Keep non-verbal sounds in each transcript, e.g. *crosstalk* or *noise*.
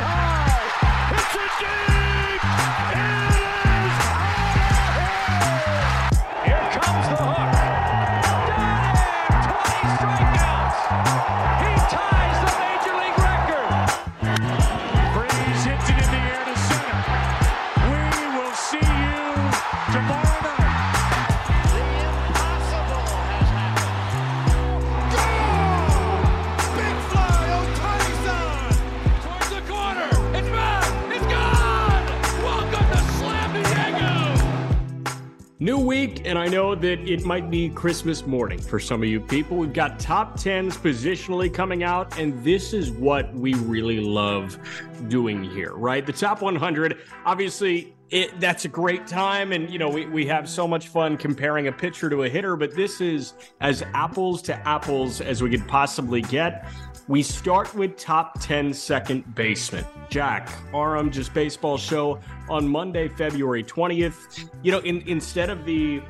High. New week, and I know that it might be Christmas morning for some of you people. We've got top 10s positionally coming out, and this is what we really love doing here, right? The top 100, obviously, it, that's a great time, and you know, we, we have so much fun comparing a pitcher to a hitter, but this is as apples to apples as we could possibly get. We start with top 10 second baseman. Jack, Aram Just Baseball Show on Monday, February 20th. You know, in, instead of the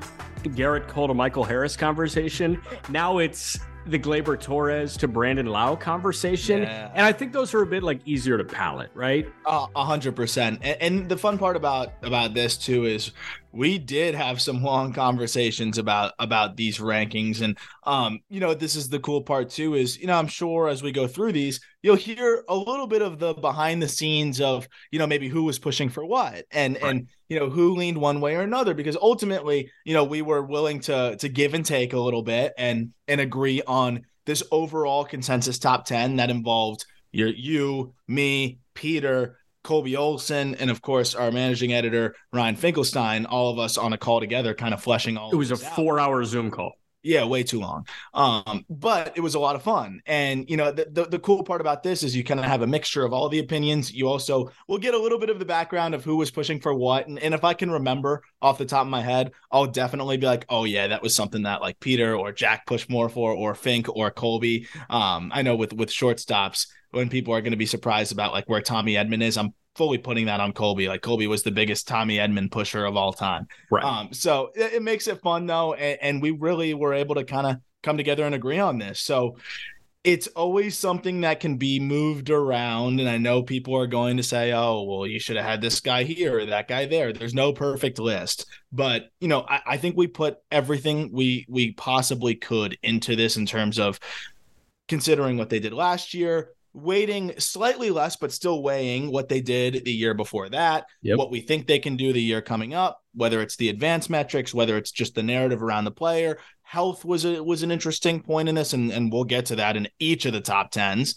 Gerrit Cole to Michael Harris conversation, now it's the Gleyber Torres to Brandon Lowe conversation. Yeah. And I think those are a bit like easier to palate, right? Uh, A hundred percent. And, and the fun part about about this too is we did have some long conversations about about these rankings, and um, you know, this is the cool part too. Is you know, I'm sure as we go through these, you'll hear a little bit of the behind the scenes of you know maybe who was pushing for what, and and you know who leaned one way or another because ultimately you know we were willing to to give and take a little bit and and agree on this overall consensus top 10 that involved your you me peter colby olson and of course our managing editor ryan finkelstein all of us on a call together kind of fleshing all It was a of this out. four hour Zoom call. Yeah, way too long. Um, but it was a lot of fun. And you know, the, the, the cool part about this is you kind of have a mixture of all the opinions. You also will get a little bit of the background of who was pushing for what. And, and if I can remember off the top of my head, I'll definitely be like, oh yeah, that was something that like Peter or Jack pushed more for, or Fink or Colby. Um, I know with with shortstops, when people are going to be surprised about like where Tommy Edman is, I'm fully putting that on Colby. Like Colby was the biggest Tommy Edman pusher of all time. Right. Um, so it, it makes it fun though, and, and we really were able to kind of come together and agree on this. So it's always something that can be moved around, and I know people are going to say, "Oh, well, you should have had this guy here or that guy there." There's no perfect list, but you know, I, I think we put everything we we possibly could into this in terms of considering what they did last year, weighting slightly less, but still weighing what they did the year before that, Yep. what we think they can do the year coming up, whether it's the advanced metrics, whether it's just the narrative around the player. Health was a, was an interesting point in this, and, and we'll get to that in each of the top tens.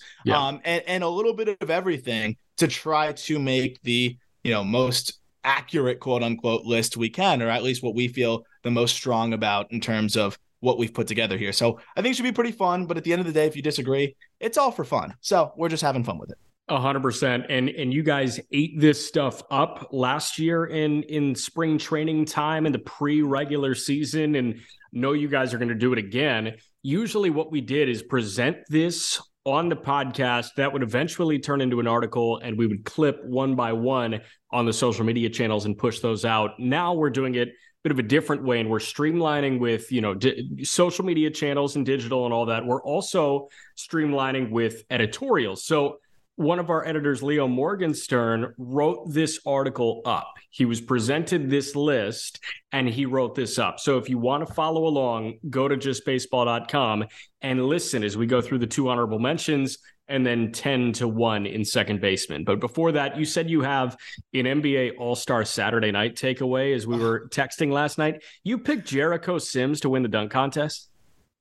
Um, and, and a little bit of everything to try to make the you know most accurate quote unquote list we can, or at least what we feel the most strong about in terms of what we've put together here. So I think it should be pretty fun. But at the end of the day, if you disagree, it's all for fun. So we're just having fun with it. A hundred percent. And and you guys ate this stuff up last year in in spring training time in the pre-regular season and know you guys are going to do it again. Usually what we did is present this on the podcast that would eventually turn into an article and we would clip one by one on the social media channels and push those out. Now we're doing it bit of a different way and we're streamlining with, you know, di- social media channels and digital and all that. We're also streamlining with editorials. So one of our editors, Leo Morgenstern, wrote this article up. He was presented this list and he wrote this up. So if you want to follow along, go to justbaseball.com and listen as we go through the two honorable mentions and then 10 to 1 in second baseman. But before that, you said you have an NBA All Star Saturday night takeaway as we were texting last night. You picked Jericho Sims to win the dunk contest.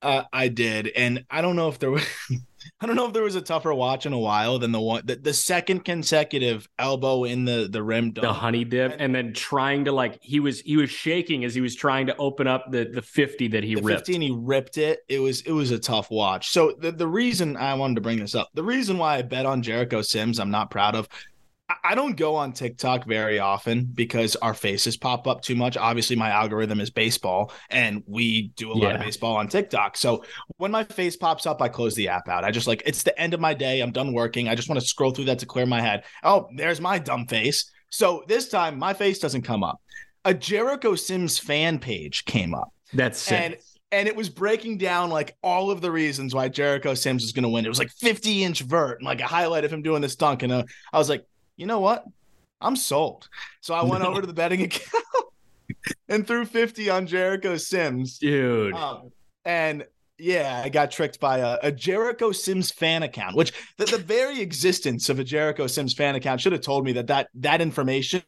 Uh, I did, and I don't know if there was. *laughs* I don't know if there was a tougher watch in a while than the one the, the second consecutive elbow in the the rim dunk. the honey dip and then trying to like he was he was shaking as he was trying to open up the the 50 that he the ripped 15 he ripped it it was it was a tough watch so the, the reason i wanted to bring this up the reason why i bet on jericho sims i'm not proud of I don't go on TikTok very often because our faces pop up too much. Obviously, my algorithm is baseball, and we do a lot of baseball on TikTok. So when my face pops up, I close the app out. I just like it's the end of my day. I'm done working. I just want to scroll through that to clear my head. Oh, there's my dumb face. So this time, my face doesn't come up. A Jericho Sims fan page came up that's sick. and and it was breaking down like all of the reasons why Jericho Sims was going to win. It was like 50 inch vert and like a highlight of him doing this dunk. And uh, I was like, you know what? I'm sold. So I went over to the betting *laughs* account and threw 50 on Jericho Sims. dude Um, and yeah, I got tricked by a, a Jericho Sims fan account, which the, the very existence of a Jericho Sims fan account should have told me that that, that information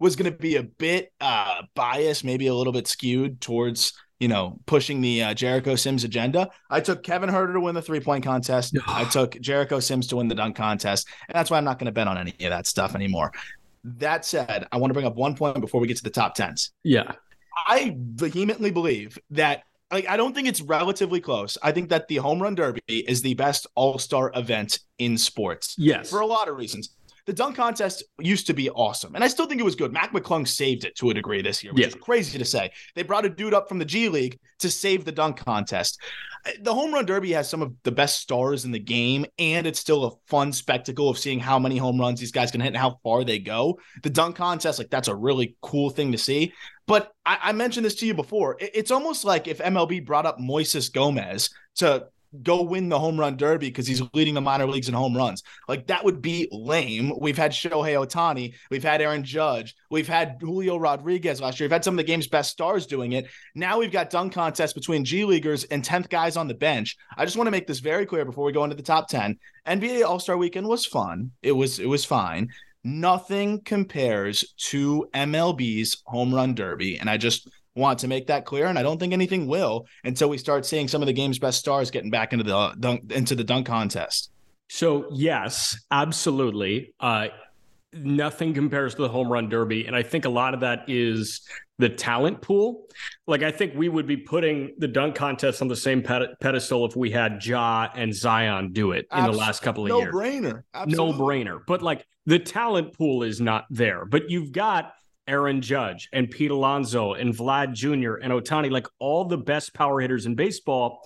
was going to be a bit uh, biased, maybe a little bit skewed towards you know pushing the uh, Jericho Sims agenda. I took Kevin Huerter to win the three point contest. *sighs* I took Jericho Sims to win the dunk contest, and that's why I'm not going to bet on any of that stuff anymore. That said, I want to bring up one point before we get to the top tens. yeah I vehemently believe that like I don't think it's relatively close. I think that the home run derby is the best all-star event in sports yes for a lot of reasons. The dunk contest used to be awesome, and I still think it was good. Mac McClung saved it to a degree this year, which Yeah. is crazy to say. They brought a dude up from the G League to save the dunk contest. Uh, the home run derby has some of the best stars in the game, and it's still a fun spectacle of seeing how many home runs these guys can hit and how far they go. The dunk contest, like that's a really cool thing to see. But I, I mentioned this to you before. It- it's almost like if MLB brought up Moises Gomez to go win the home run derby because he's leading the minor leagues in home runs. Like that would be lame. We've had Shohei Ohtani, we've had Aaron Judge, we've had Julio Rodriguez last year. We've had some of the game's best stars doing it. Now we've got dunk contests between G leaguers and 10th guys on the bench. I just want to make this very clear before we go into the top 10. NBA All-Star weekend was fun. It was it was fine. Nothing compares to MLB's home run derby. And I just want to make that clear. And I don't think anything will until we start seeing some of the game's best stars getting back into the dunk into the dunk contest. So yes, absolutely. Uh, nothing compares to the home run derby, and I think a lot of that is the talent pool. Like I think we would be putting the dunk contest on the same ped- pedestal if we had Ja and Zion do it in the last couple of no years. No brainer. No brainer. But like the talent pool is not there. But you've got Aaron Judge and Pete Alonso and Vlad Jr. and Ohtani, like all the best power hitters in baseball,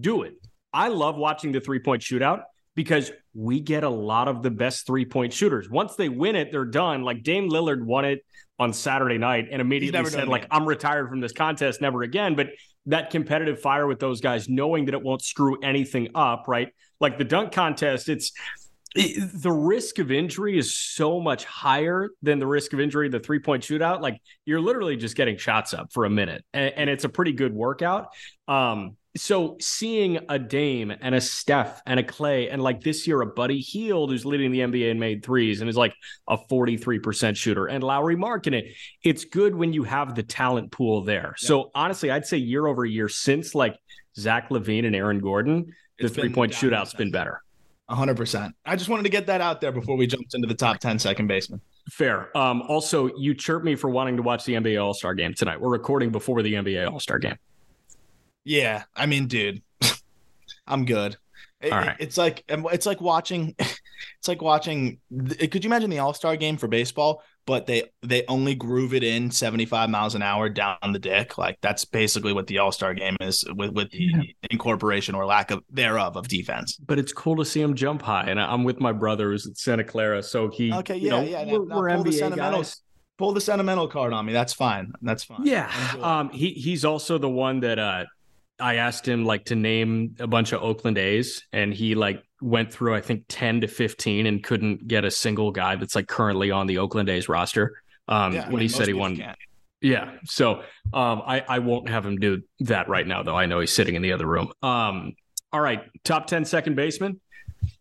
do it. I love watching the three point shootout because we get a lot of the best three point shooters. Once they win it, they're done. Like Dame Lillard won it on Saturday night and immediately said, like. I'm retired from this contest, never again. But that competitive fire with those guys, knowing that it won't screw anything up, right? Like the dunk contest, it's it- the risk of injury is so much higher than the risk of injury the three point shootout. Like you're literally just getting shots up for a minute, and, and it's a pretty good workout. Um, so seeing a Dame and a Steph and a Clay and like this year a Buddy Hield who's leading the NBA in made threes and is like a 43% shooter and Lowry marking it. It's good when you have the talent pool there. So honestly, I'd say year over year since like Zach LaVine and Aaron Gordon, the It's three point shootout's been better. 100%. I just wanted to get that out there before we jumped into the top 10 second baseman. Fair. Um, also, you chirped me for wanting to watch the NBA All Star game tonight. We're recording before the NBA All Star game. Yeah, I mean, dude, *laughs* I'm good. It- All right. It's like it's like watching, *laughs* it's like watching. Could you imagine the All Star game for baseball? But they they only groove it in 75 miles an hour down the dick. Like that's basically what the All Star game is with with the incorporation or lack of thereof of defense. But it's cool to see him jump high, and I'm with my brother who's at Santa Clara, so he. Okay, you yeah, know, yeah. Now, We're, now we're the NBA sentimental guys. pull the sentimental card on me. That's fine. That's fine. Yeah. Um. He he's also the one that uh, I asked him like to name a bunch of Oakland A's, and he like went through I think 10 to 15 and couldn't get a single guy that's like currently on the Oakland A's roster. Um, Yeah, I when mean, he said he won can't. Yeah. So um, I, I won't have him do that right now, though. I know he's sitting in the other room. Um, all right. Top 10 second baseman.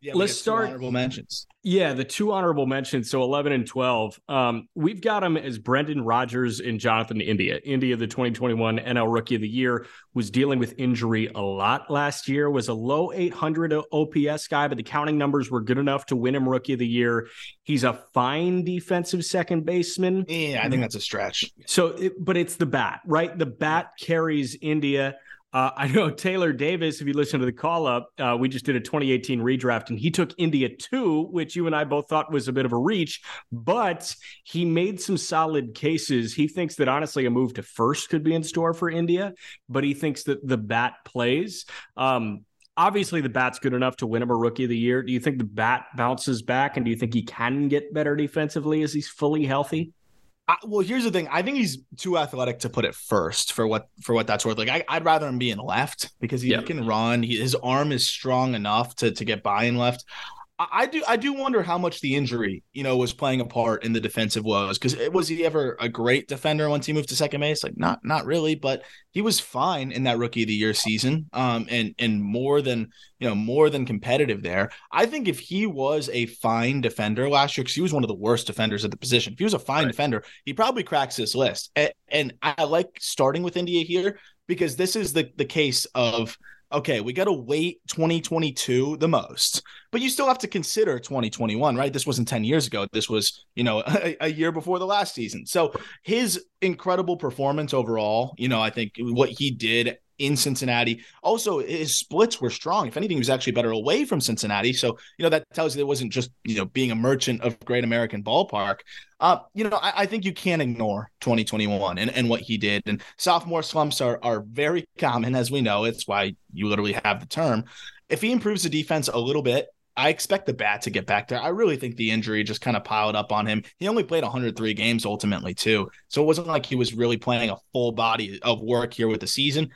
Yeah, Let's start honorable mentions. Yeah, the two honorable mentions. So 11 and 12. Um, we've got them as Brendan Rodgers and Jonathan India. India, the 2021 NL Rookie of the Year, was dealing with injury a lot last year, was a low 800 OPS guy, but the counting numbers were good enough to win him Rookie of the Year. He's a fine defensive second baseman. Yeah, I think that's a stretch. So, it, but it's the bat, right? The bat carries India. Uh, I know *laughs* Taylor Davis, if you listen to the call up, uh, we just did a 2018 redraft and he took India two, which you and I both thought was a bit of a reach, but he made some solid cases. He thinks that honestly a move to first could be in store for India, but he thinks that the bat plays. Um, obviously, the bat's good enough to win him a rookie of the year. Do you think the bat bounces back and do you think he can get better defensively as he's fully healthy? I, well, here's the thing. I think he's too athletic to put it first for what for what that's worth. Like I, would rather him be in left because he, can run. He, his arm is strong enough to to get by in left. I do I do wonder how much the injury, you know, was playing a part in the defensive woes. Because it, was he ever a great defender once he moved to second base? Like not not really, but he was fine in that rookie of the year season. Um, and and more than you know more than competitive there. I think if he was a fine defender last year, because he was one of the worst defenders at the position. If he was a fine right. defender, he probably cracks this list. And, and I like starting with India here because this is the the case of okay, we got to wait 2022 the most, but you still have to consider 2021, right? This wasn't 10 years ago. This was, you know, *laughs* a, a, year before the last season. So his incredible performance overall, you know, I think what he did in Cincinnati. Also, his splits were strong. If anything, he was actually better away from Cincinnati. So, you know, that tells you it wasn't just, you know, being a merchant of Great American Ballpark. Uh, you know, I, I, think you can't ignore 2021 and, and what he did. And sophomore slumps are are very common, as we know. It's why you literally have the term. If he improves the defense a little bit, I expect the bat to get back there. I really think the injury just kind of piled up on him. He only played 103 games ultimately, too. So it wasn't like he was really playing a full body of work here with the season.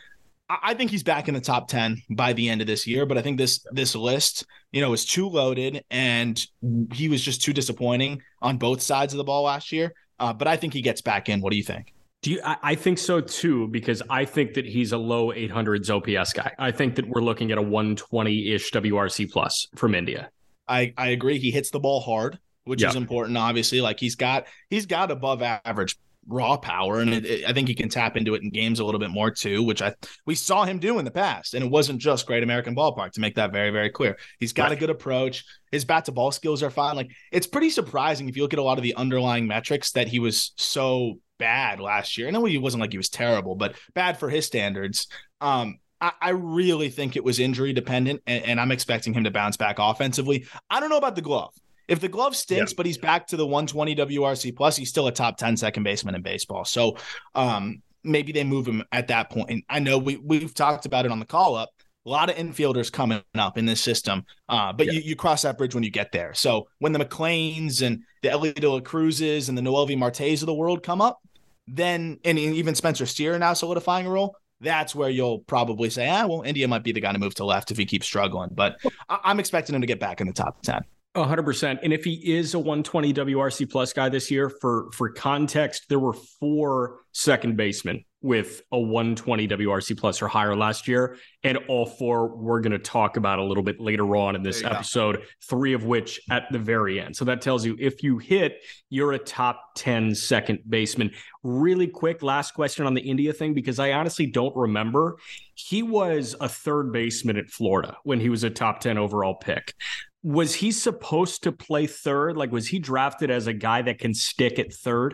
I think he's back in the top 10 by the end of this year, but I think this this list, you know, is too loaded and he was just too disappointing on both sides of the ball last year. Uh, but I think he gets back in. What do you think? Do you, I, I think so too, because I think that he's a low 800s OPS guy. I think that we're looking at a 120 ish WRC plus from India. I, I agree. He hits the ball hard, which yep. is important, obviously. Like he's got he's got above average raw power, and it, it, I think he can tap into it in games a little bit more too, which I we saw him do in the past, and it wasn't just Great American Ballpark to make that very very clear. He's got right. a good approach. His bat to ball skills are fine. Like it's pretty surprising if you look at a lot of the underlying metrics that he was so bad last year. I know he wasn't like he was terrible, but bad for his standards. Um, I, I really think it was injury dependent, and, and I'm expecting him to bounce back offensively. I don't know about the glove. If the glove stinks, yeah. but he's back to the 120 WRC plus, he's still a top 10 second baseman in baseball. So um, maybe they move him at that point. I know we we've talked about it on the call up. A lot of infielders coming up in this system, uh, but yeah. you, you cross that bridge when you get there. So when the McLains and the Elly De La Cruzes and the Noelvi Martes of the world come up, then and even Spencer Steer now solidifying a role, that's where you'll probably say, ah, well, India might be the guy to move to left if he keeps struggling. But I- am expecting him to get back in the top 10 hundred percent. And if he is a 120 WRC plus guy this year, for for context, there were four second basemen with a 120 WRC plus or higher last year, and all four we're going to talk about a little bit later on in this episode. Go. Three of which at the very end. So that tells you if you hit, you're a top 10 second baseman. Really quick, last question on the India thing because I honestly don't remember. He was a third baseman at Florida when he was a top 10 overall pick was he supposed to play third? Like, was he drafted as a guy that can stick at third?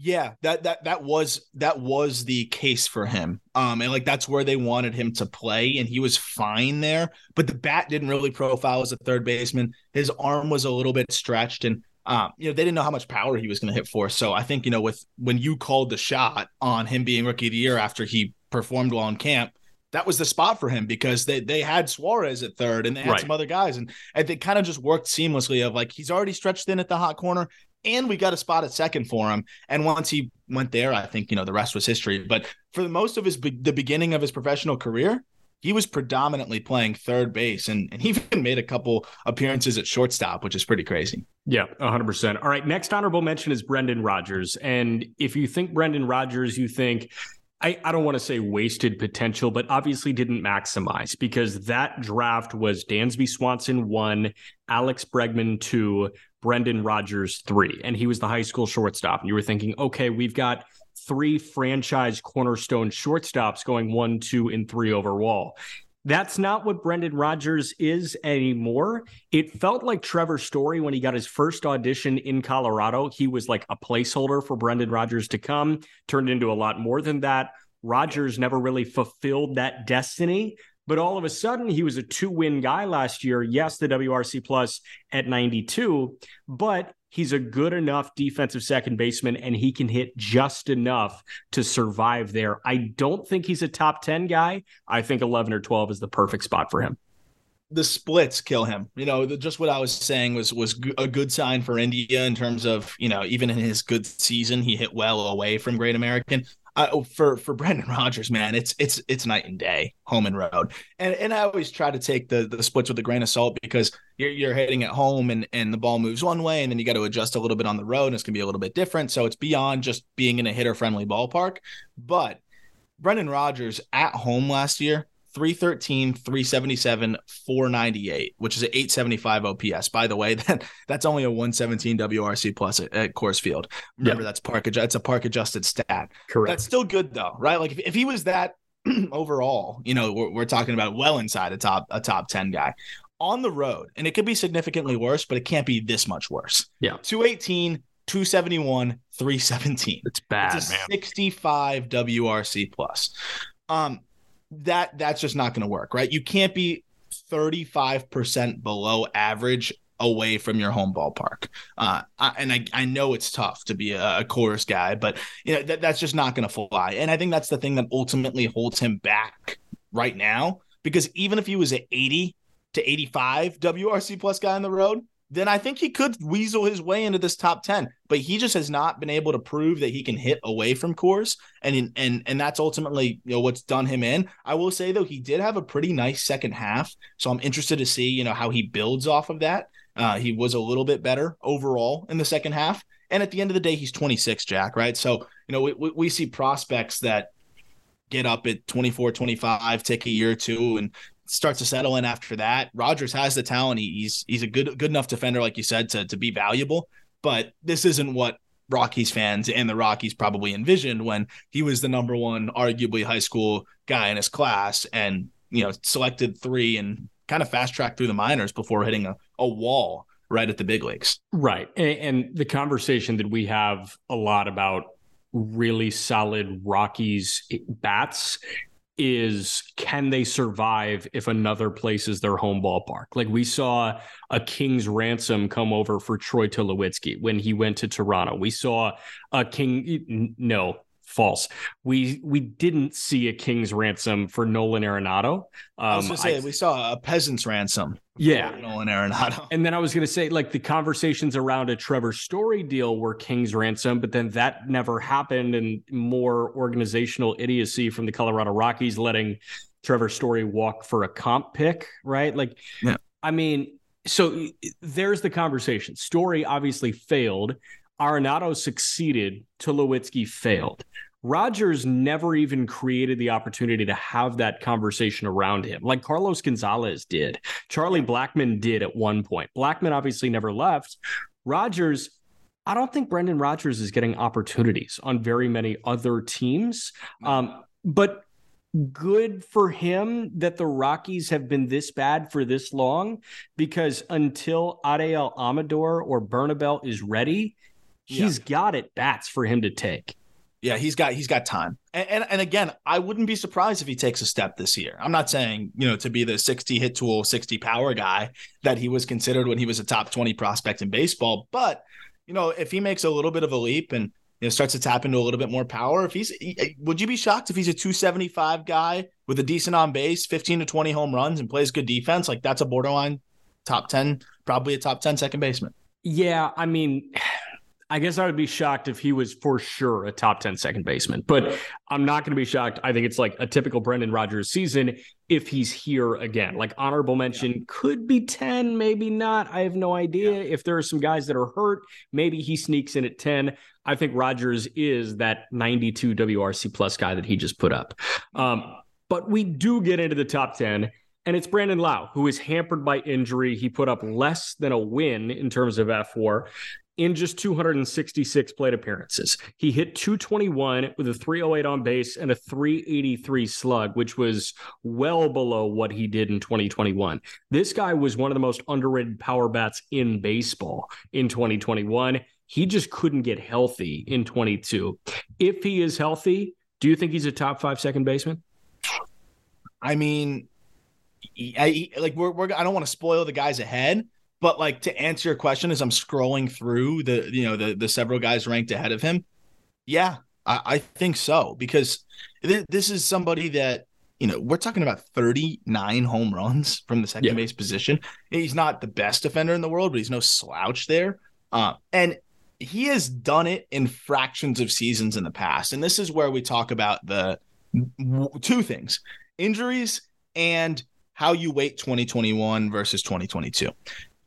Yeah, that that that was that was the case for him. Um, and like that's where they wanted him to play, and he was fine there. But the bat didn't really profile as a third baseman. His arm was a little bit stretched, and um, you know, they didn't know how much power he was going to hit for. So I think you know, with when you called the shot on him being rookie of the year after he performed well in camp, that was the spot for him because they they had Suarez at third and they had right. some other guys and, and they kind of just worked seamlessly of like he's already stretched in at the hot corner and we got a spot at second for him and once he went there I think you know the rest was history but for the most of his the beginning of his professional career he was predominantly playing third base and, and he *laughs* even made a couple appearances at shortstop, which is pretty crazy. Yeah, 100%. All right. Next honorable mention is Brendan Rodgers. And if you think Brendan Rodgers, you think I, I don't want to say wasted potential, but obviously didn't maximize because that draft was Dansby Swanson one, Alex Bregman two, Brendan Rodgers three, and he was the high school shortstop. And you were thinking, okay, we've got three franchise cornerstone shortstops going one, two, and three overall. That's not what Brendan Rodgers is anymore. It felt like Trevor Story when he got his first audition in Colorado. He was like a placeholder for Brendan Rodgers to come, turned into a lot more than that. Rodgers never really fulfilled that destiny. But all of a sudden, he was a two win guy last year. Yes, the WRC plus at 92, but he's a good enough defensive second baseman and he can hit just enough to survive there. I don't think he's a top 10 guy. I think 11 or 12 is the perfect spot for him. The splits kill him. You know, the, just what I was saying was was a good sign for India in terms of, you know, even in his good season, he hit well away from Great American. Uh, for for Brendan *laughs* Rodgers, man, it's it's it's night and day, home and road. And and I always try to take the the splits with a grain of salt because you're you're hitting at home and and the ball moves one way, and then you got to adjust a little bit on the road, and it's gonna be a little bit different. So it's beyond just being in a hitter friendly ballpark. But Brendan Rodgers at home last year 313, 377, 498, which is an 875 OPS. By the way, *laughs* that that's only a 117 WRC plus at, at Coors Field. Remember, that's park it's a park adjusted stat. Correct. That's still good though, right? Like if, if he was that *clears throat* overall, you know, we're, we're talking about well inside a top a top 10 guy on the road, and it could be significantly worse, but it can't be this much worse. Yeah. 218, 271, 317. It's bad, it's a man. 65 WRC plus. Um, that that's just not going to work, right? You can't be 35% below average away from your home ballpark. Uh, I, and I, I know it's tough to be a, a Coors guy, but you know that, that's just not going to fly. And I think that's the thing that ultimately holds him back right now. Because even if he was an 80 to 85 WRC plus guy on the road, then I think he could weasel his way into this top 10. But he just has not been able to prove that he can hit away from Coors. And and and that's ultimately you know what's done him in. I will say though, he did have a pretty nice second half. So I'm interested to see, you know, how he builds off of that. Uh, he was a little bit better overall in the second half. And at the end of the day, he's 26, Jack, right? So, you know, we, we see prospects that get up at 24, 25, take a year or two and starts to settle in after that. Rodgers has the talent. He's he's a good good enough defender, like you said, to to be valuable. But this isn't what Rockies fans and the Rockies probably envisioned when he was the number one, arguably high school guy in his class, and you know selected three and kind of fast tracked through the minors before hitting a, a wall right at the big leagues. Right, and, and the conversation that we have a lot about really solid Rockies bats is can they survive if another place is their home ballpark? Like we saw a King's ransom come over for Troy Tulowitzki when he went to Toronto. We saw a King no false. We we didn't see a king's ransom for Nolan Arenado. Um, I was going to say I, we saw a peasant's ransom. Yeah, Nolan Arenado. And then I was going to say like the conversations around a Trevor Story deal were king's ransom, but then that never happened, and more organizational idiocy from the Colorado Rockies letting Trevor Story walk for a comp pick, right? Like, yeah. I mean, so there's the conversation. Story obviously failed. Arenado succeeded, Tulowitzki failed. Rodgers never even created the opportunity to have that conversation around him, like Carlos Gonzalez did. Charlie Blackmon did at one point. Blackmon obviously never left. Rodgers, I don't think Brendan Rodgers is getting opportunities on very many other teams. Um, but good for him that the Rockies have been this bad for this long because until Adael Amador or Bernabel is ready, he's yeah. got it bats for him to take. Yeah, he's got he's got time. And, and, and again, I wouldn't be surprised if he takes a step this year. I'm not saying, you know, to be the 60 hit tool, 60 power guy that he was considered when he was a top 20 prospect in baseball, but you know, if he makes a little bit of a leap and you know starts to tap into a little bit more power, if he's would you be shocked if he's a 275 guy with a decent on base, 15 to 20 home runs and plays good defense? Like that's a borderline top 10, probably a top 10 second baseman. Yeah, I mean, I guess I would be shocked if he was for sure a top 10 second baseman, but I'm not going to be shocked. I think it's like a typical Brendan Rodgers season if he's here again. Like honorable mention yeah. could be 10, maybe not. I have no idea. Yeah. If there are some guys that are hurt, maybe he sneaks in at 10. I think Rodgers is that 92 WRC plus guy that he just put up. Um, but we do get into the top 10. And it's Brandon Lowe, who is hampered by injury. He put up less than a win in terms of fWAR in just 266 plate appearances. He hit 221 with a 308 on base and a 383 slug, which was well below what he did in 2021. This guy was one of the most underrated power bats in baseball in 2021. He just couldn't get healthy in 22. If he is healthy, do you think he's a top five second baseman? I mean, I like we're, we're I don't want to spoil the guys ahead, but like to answer your question, as I'm scrolling through the you know the the several guys ranked ahead of him, yeah, I, I think so because th- this is somebody that you know we're talking about 39 home runs from the second yeah. base position. He's not the best defender in the world, but he's no slouch there. Uh, and he has done it in fractions of seasons in the past. And this is where we talk about the two things: injuries and how you wait 2021 versus 2022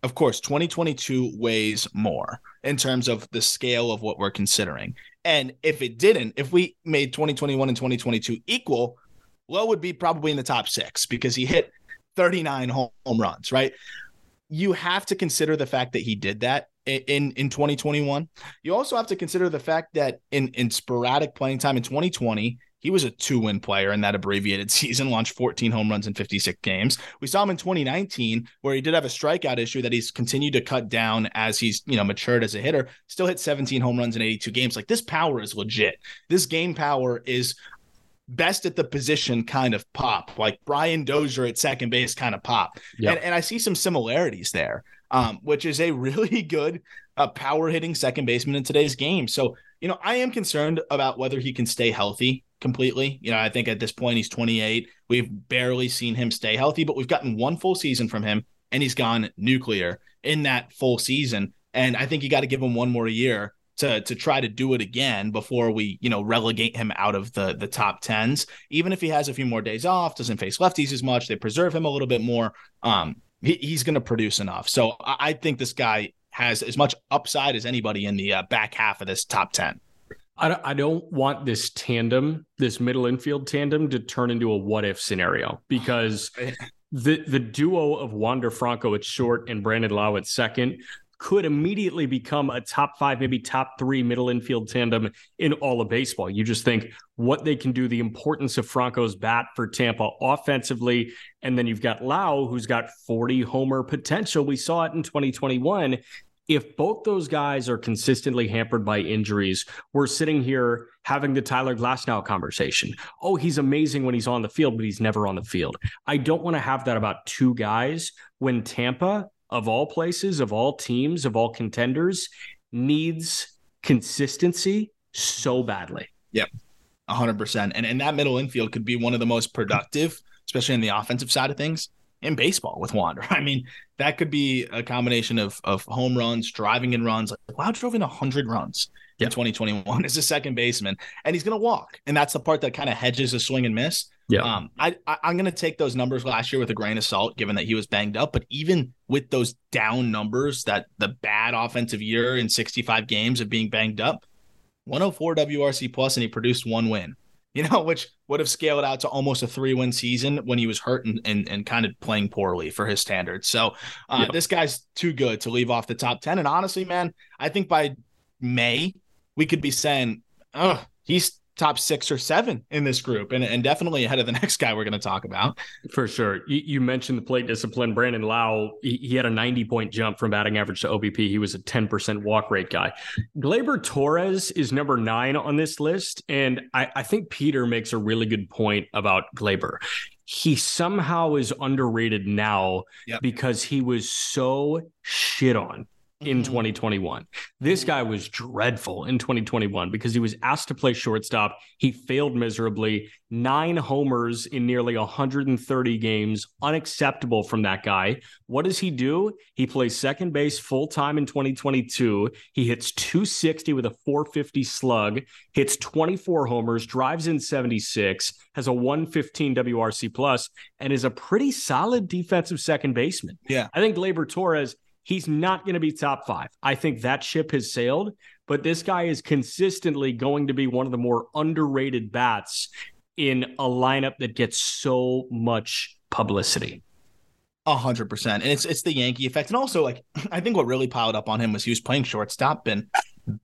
of course, 2022 weighs more in terms of the scale of what we're considering. And if it didn't, if we made 2021 and 2022 equal, Lowe would be probably in the top six because he hit 39 home runs, right? You have to consider the fact that he did that in in 2021. You also have to consider the fact that in in sporadic playing time in 2020, he was a two win player in that abbreviated *laughs* season, launched 14 home runs in 56 games. We saw him in 2019, where he did have a strikeout issue that he's continued to cut down as he's, you know, matured as a hitter, still hit 17 home runs in 82 games. Like this power is legit. This game power is best at the position kind of pop, like Brian Dozier at second base kind of pop. Yep. And, and I see some similarities there, um, which is a *laughs* really good uh, power hitting second baseman in today's game. So, you know, I am concerned about whether he can stay healthy completely. You know, I think at this point he's 28. We've barely seen him stay healthy, but we've gotten one full season from him and he's gone nuclear in that full season. And I think you got to give him one more year to to try to do it again before we, you know, relegate him out of the the top 10s. Even if he has a few more days off, doesn't face lefties as much, they preserve him a little bit more. Um he, he's going to produce enough. So I, think this guy has as much upside as anybody in the uh, back half of this top 10. I I don't want this tandem, this middle infield tandem, to turn into a what if scenario because *laughs* the the duo of Wander Franco at short and Brandon Lowe at second could immediately become a top five, maybe top three middle infield tandem in all of baseball. You just think what they can do, the importance of Franco's bat for Tampa offensively. And then you've got Lowe, who's got 40 homer potential. We saw it in 2021 if both those guys are consistently hampered by injuries, we're sitting here having the Tyler Glasnow conversation. Oh, he's amazing when he's on the field, but he's never on the field. I don't want to have that about two guys when Tampa, of all places, of all teams, of all contenders, needs consistency so badly. Yep. 100%. And, and that middle infield could be one of the most productive, especially in the offensive side of things in baseball with Wander. *laughs* I mean, that could be a combination of of home runs, driving in runs. Like Wow drove in 100 runs in 2021 *laughs* as a second baseman, and he's going to walk. And that's the part that kind of hedges a swing and miss. Yeah. Um, I, I I'm going to take those numbers last year with a grain of salt, given that he was banged up. But even with those down numbers, that the bad offensive year in 65 games of being banged up, 104 WRC plus, and he produced one win you know, *laughs* which would have scaled out to almost a three win season when he was hurt and, and, and kind of playing poorly for his standards. So uh, yeah. this guy's too good to leave off the top 10. And honestly, man, I think by May, we could be saying, oh, he's top six or seven in this group and, and definitely ahead of the *laughs* next guy we're going to talk about. For sure. You, you, mentioned the plate discipline. Brandon Lowe, he, he, had a 90 point jump from batting average to OBP. He was a 10% walk rate guy. Gleyber Torres is number nine on this list. And I, I think Peter makes a really good point about Gleyber he somehow is underrated now yep. because he was so shit on in mm-hmm. 2021. This guy was dreadful in 2021 because he was asked to play shortstop. He failed miserably. Nine homers in nearly 130 games. Unacceptable from that guy. What does he do? He plays second base full time in 2022. He hits 260 with a 450 slug, hits 24 homers, drives in 76, has a 115 WRC plus, and is a pretty solid defensive second baseman. Yeah. I think Gleyber Torres he's not going to be top five. I think that ship has sailed, but this guy is consistently going to be one of the more underrated bats in a lineup that gets so much publicity. A hundred percent. And it's it's the Yankee effect. And also like *laughs* I think what really piled up on him was he was playing shortstop and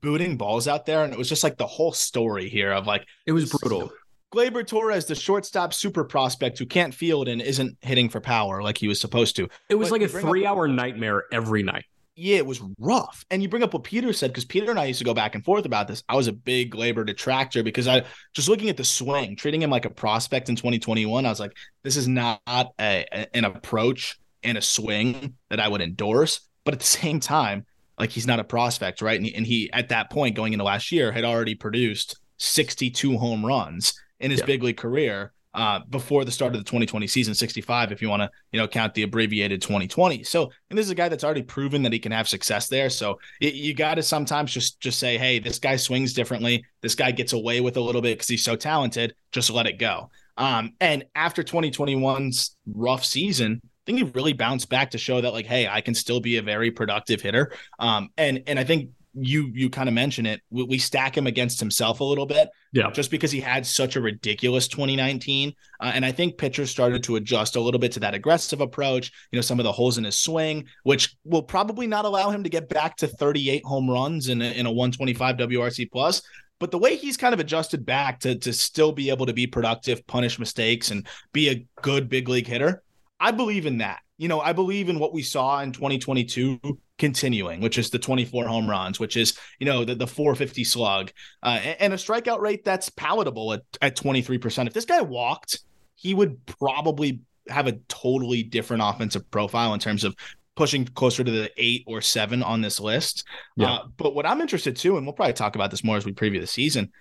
booting balls out there. And it was just like the whole story here of like it was brutal. Gleyber Torres, the shortstop super prospect who can't field and isn't hitting for power like he was supposed to. It was but like a three up, hour nightmare every night. Yeah, it was rough. And you bring up what Peter said, because Peter and I used to go back and forth about this. I was a big Gleyber detractor because I just looking at the swing, treating him like a prospect in 2021, I was like, this is not a, a, an approach and a swing that I would endorse. But at the *laughs* same time, like he's not a prospect, right? And he, and he at that point going into last year had already produced 62 home runs in his yeah. big league career uh, before the start of the 2020 season, 65, if you want to, you know, count the abbreviated 2020. So, and this is a guy that's already proven that he can have success there. So it, you got to sometimes just just say, hey, this guy swings differently. This guy gets away with a little bit because he's so talented. Just let it go. Um, and after 2021's rough season, I think he really bounced back to show that, like, hey, I can still be a very productive hitter. Um, and and I think you you kind of mention it. We, we, stack him against himself a little bit, yeah, just because he had such a ridiculous 2019, uh, and I think pitchers started to adjust a little bit to that aggressive approach. You know, some of the holes in his swing, which will probably not allow him to get back to 38 home runs in a, in a 125 WRC plus. But the way he's kind of adjusted back to to still be able to be productive, punish mistakes, and be a good big league hitter, I believe in that. You know, I believe in what we saw in 2022 continuing, which is the 24 home runs, which is, you know, the, the 450 slug, uh, and, and, a strikeout rate that's palatable at, at 23%. If this guy walked, he would probably have a totally different offensive profile in terms of pushing closer to the eight or seven on this list. Yeah. Uh, but what I'm interested too, and we'll probably talk about this more as we preview the season.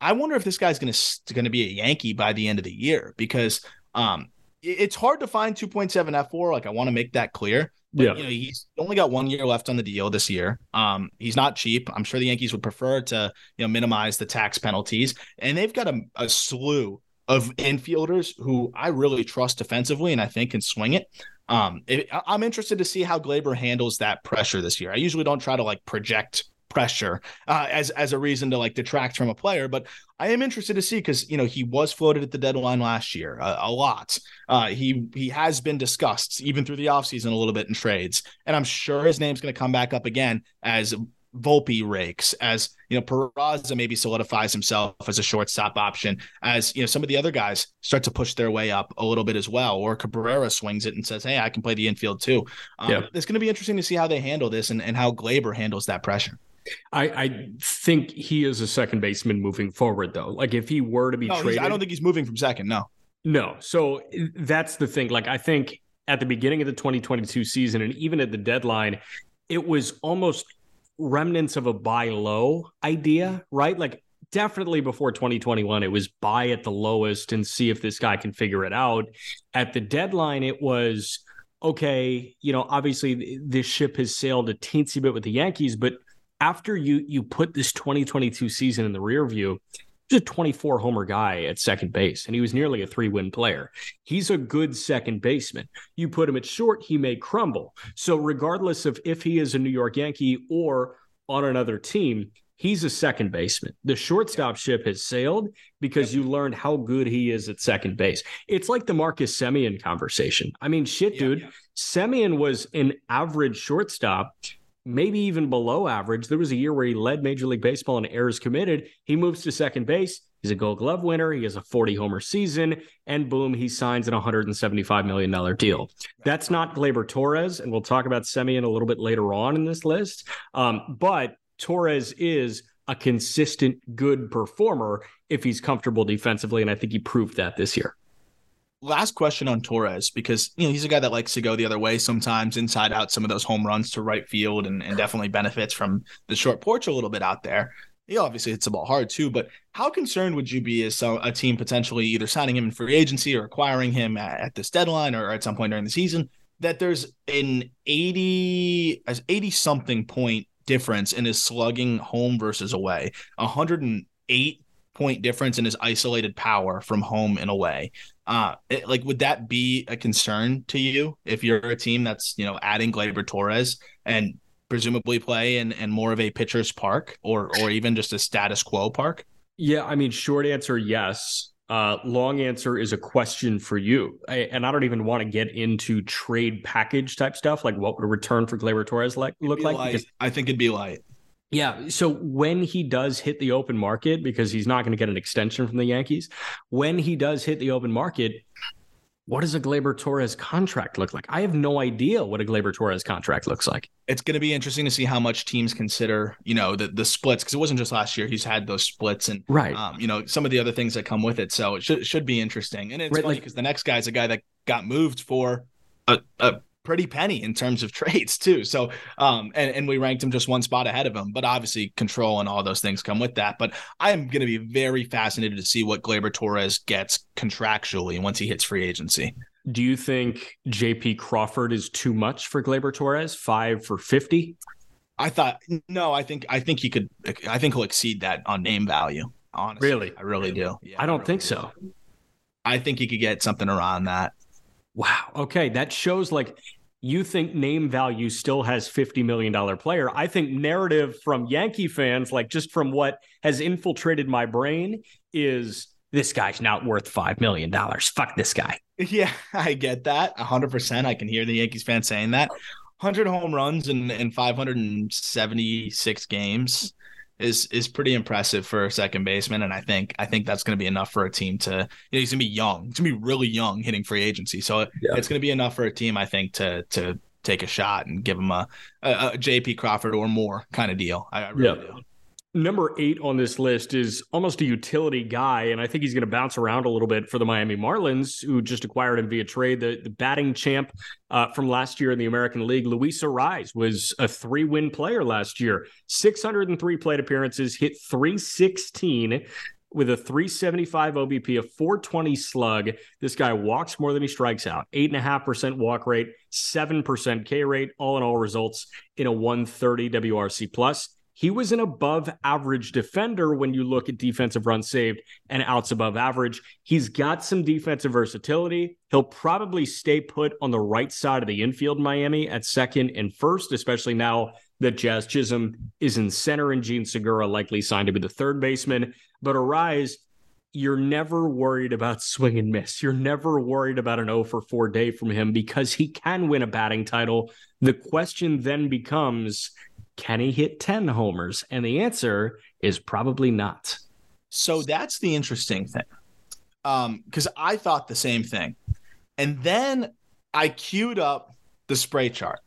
I wonder if this guy's going to going to be a Yankee by the end of the year because um, it's hard to find 2.7 fWAR. Like I want to make that clear. But, yeah. You know, he's only got one year left on the deal this year. Um, he's not cheap. I'm sure the Yankees would prefer to, you know, minimize the tax penalties. And they've got a, a slew of infielders who I really trust defensively and I think can swing it. Um, it, I'm interested to see how Gleyber handles that pressure this year. I usually don't try to like project pressure uh, as as a reason to like detract from a player. But I am interested to see because you know he was floated at the deadline last year uh, a lot. Uh, he he has been discussed even through the offseason a little bit in trades, and I'm sure his name's going to come back up again as Volpe rakes, as you know, Peraza maybe solidifies himself as a shortstop option, as you know, some of the other guys start to push their way up a little bit as well, or Cabrera swings it and says, Hey, I can play the infield too. Um, yeah. It's going to be interesting to see how they handle this and, and how Gleyber handles that pressure. I, I, think he is a second baseman moving forward, though. Like if he were to be no, traded, I don't think he's moving from second. No, no. So that's the thing. Like I think at the beginning of the 2022 season, and even at the deadline, it was almost remnants of a buy low idea, right? Like definitely before 2021, it was buy at the lowest and see if this guy can figure it out. At the deadline, it was okay. You know, obviously this ship has sailed a teensy bit with the Yankees, but after you you put this 2022 season in the rear view, he's a 24 homer guy at second base, and he was nearly a three win player. He's a good second baseman. You put him at short, he may crumble. So, regardless of if he is a New York Yankee or on another team, he's a second baseman. The shortstop ship has sailed because you learned how good he is at second base. It's like the Marcus Semien conversation. I mean, shit, dude. Yeah. Semien was an average shortstop maybe even below average. There was a year where he led Major League Baseball in errors committed. He moves to second base. He's a gold glove winner. He has a 40 homer season, and boom, he signs an $175 million deal. That's not Gleyber Torres, and we'll talk about Semien a little bit later on in this list. Um, but Torres is a consistent, good performer if he's comfortable defensively, and I think he proved that this year last question on Torres because you know he's a guy that likes to go the other way sometimes, inside out some of those home runs to right field, and, and definitely benefits from the short porch a little bit out there. He obviously hits the ball hard too, but how concerned would you be as a team potentially either signing him in free agency or acquiring him at, at this deadline or at some point during the season that there's an 80 as 80 something point difference in his slugging home versus away, 108 point difference in his isolated power from home and away. Uh, it, like, would that be a concern to you if you're a team that's you know adding Gleyber Torres and presumably play in, in more of a pitcher's park or or even just a status quo park? Yeah, I mean, short answer, yes. Uh, long answer is a question for you. I, and I don't even want to get into trade package type stuff, like what would a return for Gleyber Torres like look like? Because I think it'd be light. Yeah. So when he does hit the open market, because he's not going to get an extension from the Yankees, when he does hit the open market, what does a Gleyber Torres contract look like? I have no idea what a Gleyber Torres contract looks like. It's going to be interesting to see how much teams consider, you know, the the splits because it wasn't just last year. He's had those splits and right, um, you know, some of the other things that come with it. So it should should be interesting. And it's right, funny because like, the next guy's a guy that got moved for a, a pretty penny in terms of *laughs* trades too. So um and, and we ranked him just one spot ahead of him, but obviously control and all those things come with that. But I am gonna be very fascinated to see what Gleyber Torres gets contractually once he hits free agency. Do you think JP Crawford is too much for Gleyber Torres? Five for fifty? I thought no, I think I think he could I think he'll exceed that on name value. Honestly. Really? I really do. Yeah, I don't really think do. so. I think he could get something around that. Wow. Okay. That shows like you think name value still has $50 million player. I think narrative from Yankee fans, like just from what has infiltrated my brain, is this guy's not worth $5 million. Fuck this guy. *laughs* Yeah, I get that 100%. I can hear the Yankees fans saying that. 100 home runs in, in 576 games is is pretty impressive for a second baseman, and I think I think that's going to be enough for a team to. You know, he's going to be young. He's going to be really young hitting free agency, so yeah. it's going to be enough for a team, I think, to to take a shot and give him a, a, a JP Crawford or more kind of deal. I, I really yeah. do number eight on this list is almost a utility guy, and I think he's going to bounce around a little bit for the Miami Marlins, who just acquired him via trade. The, the batting champ uh, from last year in the American League, Luis Arraez, was a three win player last year. 603 plate appearances, hit 316 with a 375 OBP, a 420 slug. This guy walks more than he strikes out. 8.5% walk rate, 7% K rate, all in all results in a 130 WRC plus. He was an above average defender when you look at defensive runs saved and outs above average. He's got some defensive versatility. He'll probably stay put on the right side of the infield, Miami, at second and first, especially now that Jazz Chisholm is in center and Jean Segura likely signed to be the third baseman. But Arraez, you're never worried about *laughs* swing and miss. You're never worried about an 0 for 4 day from him because he can win a batting title. The question then becomes can he hit 10 homers? And the answer is probably not. So that's the interesting thing. Um, because I thought the same thing. And then I queued up the spray chart